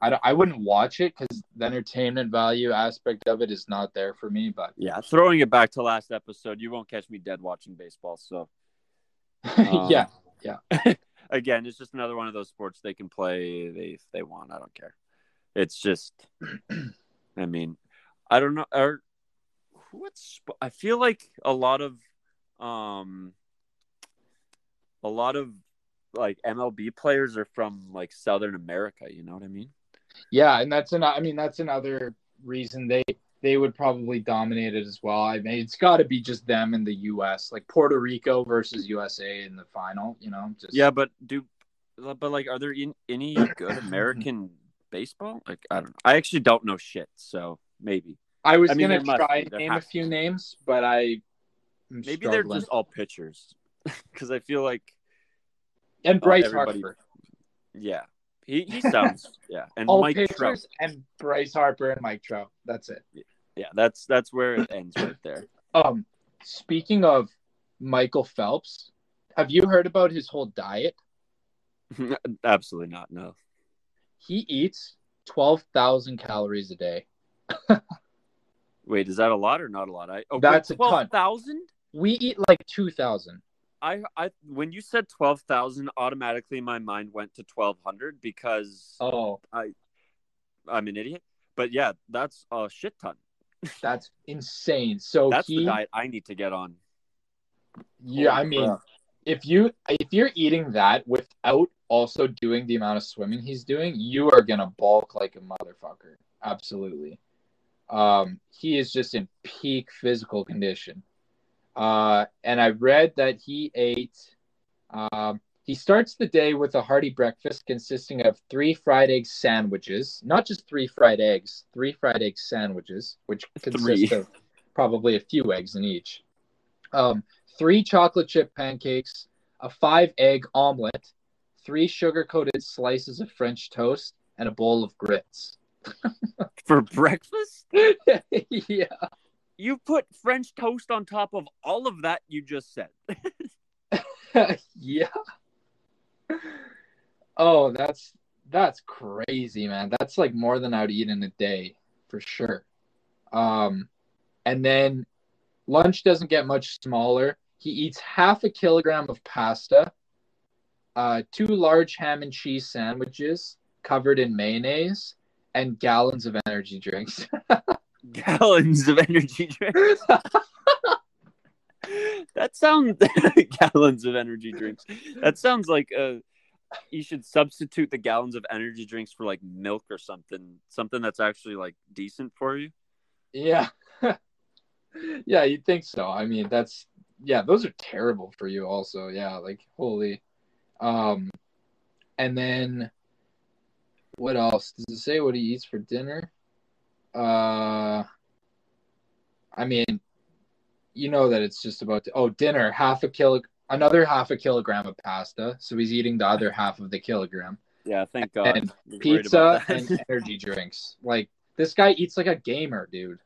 I, don't- I wouldn't watch it because the entertainment value aspect of it is not there for me. But Yeah. Throwing it back to last episode, you won't catch me dead watching baseball. So um, yeah, again, it's just another one of those sports they can play they if they want. I don't care. It's just, I mean, I don't know. Or what's I feel like a lot of, um, a lot of like MLB players are from like Southern America. You know what I mean? yeah, and that's an. I mean, that's another reason they they would probably dominate it as well. I mean, it's got to be just them in the U.S. Like Puerto Rico versus USA in the final. You know, just Yeah, but do, but like, are there in, any good American baseball? Like, I don't know. I actually don't know shit. So maybe, I was I mean, gonna try. There name a few names, but I maybe they're just all pitchers. Because I feel like, and Bryce everybody- Harper. yeah, he he sounds yeah, and All Mike pitchers Trout. and Bryce Harper and Mike Trout. That's it. Yeah, that's that's where it ends right there. Um, speaking of Michael Phelps, have you heard about his whole diet? Absolutely not. No. He eats twelve thousand calories a day. Wait, is that a lot or not a lot? I oh, That's a ton. twelve thousand. We eat like two thousand. I I when you said twelve thousand, automatically my mind went to twelve hundred because Oh, I I'm an idiot. But yeah, that's a shit ton. that's insane. So That's he, the diet I need to get on. yeah, I mean, crap. If you if you're eating that without also doing the amount of swimming he's doing, you are gonna bulk like a motherfucker. Absolutely. Um, he is just in peak physical condition. Uh, and I read that he ate. Um, he starts the day with a hearty breakfast consisting of three fried egg sandwiches, not just three fried eggs, three fried egg sandwiches, which consist Three. of probably a few eggs in each. Um, three chocolate chip pancakes, a five egg omelet, three sugar coated slices of French toast, and a bowl of grits. For breakfast? yeah. You put French toast on top of all of that you just said. yeah. Oh, that's that's crazy, man. That's like more than I'd eat in a day for sure. Um, and then lunch doesn't get much smaller. He eats half a kilogram of pasta, uh, two large ham and cheese sandwiches covered in mayonnaise, and gallons of energy drinks. Gallons of energy drinks. that sounds gallons of energy drinks. That sounds like uh you should substitute the gallons of energy drinks for like milk or something, something that's actually like decent for you. Yeah. yeah, you'd think so. I mean, that's yeah, those are terrible for you also. Yeah, like holy. Um and then what else? Does it say what he eats for dinner? Uh I mean, you know that it's just about to, oh, dinner, half a kilo another half a kilogram of pasta. So he's eating the other half of the kilogram. Yeah, thank God. And I was worried Pizza and energy drinks. Like this guy eats like a gamer, dude.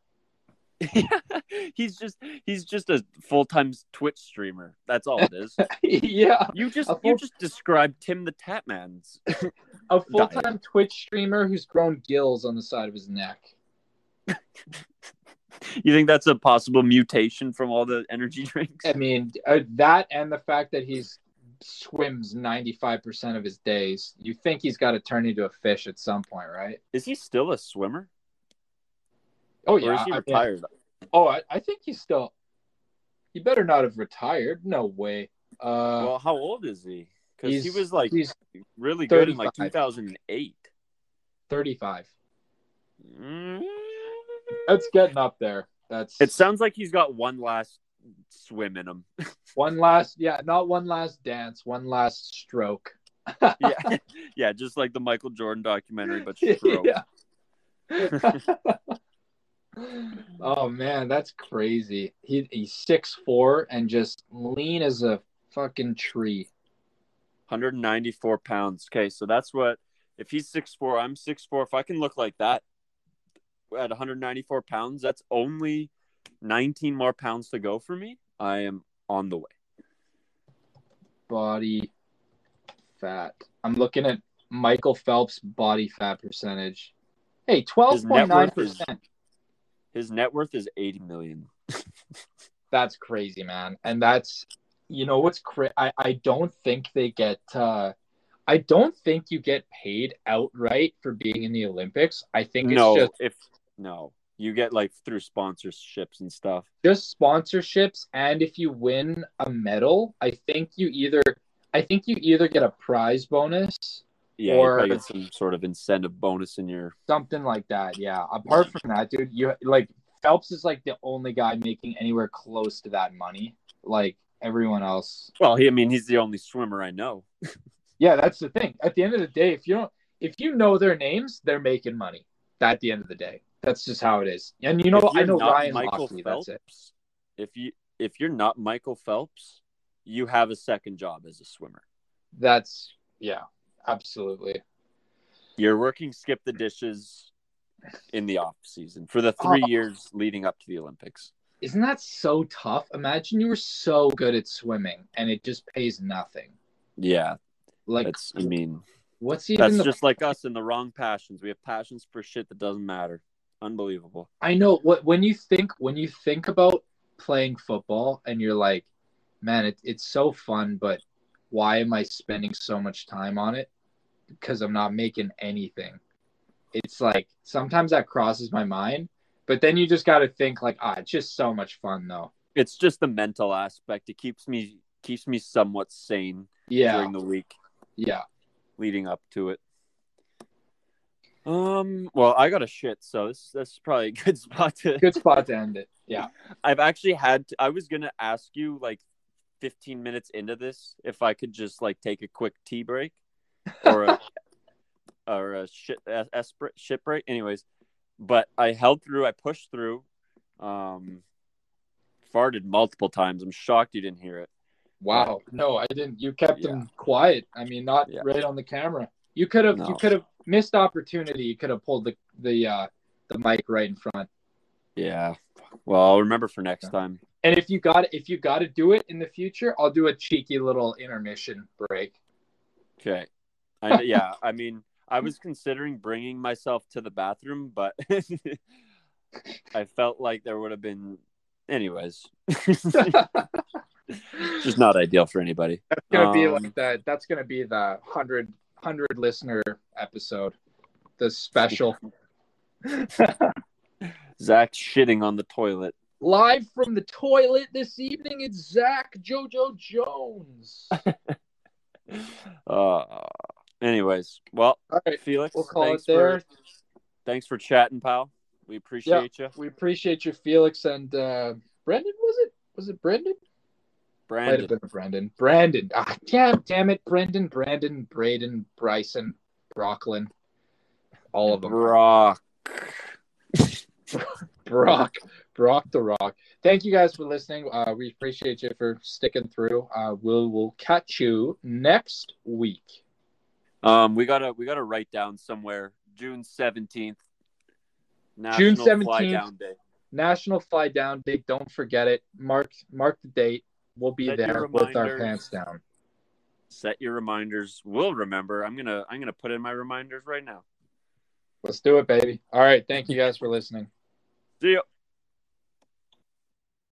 he's just he's just a full time Twitch streamer. That's all it is. yeah. You just A you just described Tim the Tatman's. A full time Twitch streamer who's grown gills on the side of his neck. You think that's a possible mutation from all the energy drinks? I mean, uh, that and the fact that he's swims 95% of his days. You think he's got to turn into a fish at some point, right? Is he still a swimmer? Oh, yeah. I retired? oh, I, I think he's still. He better not have retired. No way. Uh, well, how old is he? Because he was like he's really good in like 2008. 35. Mm. That's getting up there. That's It sounds like he's got one last swim in him. one last, yeah, not one last dance, one last stroke. yeah, yeah, just like the Michael Jordan documentary, but stroke. yeah. Oh man, that's crazy. He he's six four and just lean as a fucking tree. 194 pounds. Okay, so that's what if he's six four, I'm six four. If I can look like that at 194 pounds, that's only 19 more pounds to go for me. I am on the way. Body fat. I'm looking at Michael Phelps' body fat percentage. Hey, twelve point nine percent. His net worth is 80 million. That's crazy, man. And that's you know what's cra- I I don't think they get. uh I don't think you get paid outright for being in the Olympics. I think it's No, just if no, you get like through sponsorships and stuff. just sponsorships and if you win a medal i think you either i think you either get a prize bonus Yeah, Or- get some sort of incentive bonus in your. something like that yeah. Apart from that dude you like phelps is like the only guy making anywhere close to that money like everyone else. Well, he, I mean, he's the only swimmer I know. yeah that's the thing. At the end of the day if you don't if you know their names they're making money at the end of the day. That's just how it is. And you know i know ryan Michael Lochte, that's it. Phelps, if you if you're not Michael Phelps, you have a second job as a swimmer. that's yeah absolutely You're working skip the dishes in the off season for the oh. three Oh. years leading up to the Olympics. Isn't that so tough? Imagine you were so good at swimming and it just pays nothing. Yeah, Like, that's. I mean, what's even that's the? just like us in the wrong passions. We have passions for shit that doesn't matter. Unbelievable. I know what when you think when you think about playing football and you're like, man, it, it's so fun, but why am I spending so much time on it? Because I'm not making anything. It's like sometimes that crosses my mind, but then you just got to think like, ah, it's just so much fun though. It's just the mental aspect. It keeps me keeps me somewhat sane Yeah, during the week. yeah. leading up to it. Um. Well, I got a shit, so this this is probably a good spot to. Good spot to end it. Yeah. I've actually had. To, I was gonna ask you like, fifteen minutes into this, if I could just like take a quick tea break, or a or a shit a, a shit break. Anyways, but I held through. I pushed through. Um, farted multiple times. I'm shocked you didn't hear it. Wow. No, I didn't. You kept Yeah. them quiet. I mean, not Yeah. right on the camera. You could have. You could have missed opportunity. You could have pulled the the uh, the mic right in front. Yeah. Well, I'll remember for next time. And if you got if you got to do it in the future, I'll do a cheeky little intermission break. Okay. I, yeah, I mean, I was considering bringing myself to the bathroom, but I felt like there would have been, anyways, just not ideal for anybody. That's gonna be Um, like that. That's gonna be the hundred hundred listener episode, the special. Zach shitting on the toilet. Live from the toilet this evening, it's Zach Jojo Jones. Uh, anyways, well, All right, Felix, we'll call thanks it there. For, thanks for chatting, pal. We appreciate you, We appreciate you, Felix and uh, Brendan. Was it? Was it Brendan? Might have Brandon. been Brendan. Brandon. Ah, damn, damn it, Brendan, Brandon, Braden, Bryson, Brocklin, all of them. Brock. Brock, Brock the Rock. Thank you guys for listening. Uh, we appreciate you for sticking through. Uh, we'll we'll catch you next week. Um, we gotta we gotta write down somewhere June seventeenth. June 17th. National Fly Down Day. Don't forget it. Mark mark the date. We'll be Set there with our pants down. Set your reminders. We'll remember. I'm gonna I'm gonna put in my reminders right now. Let's do it, baby. All right. Thank you guys for listening. See ya.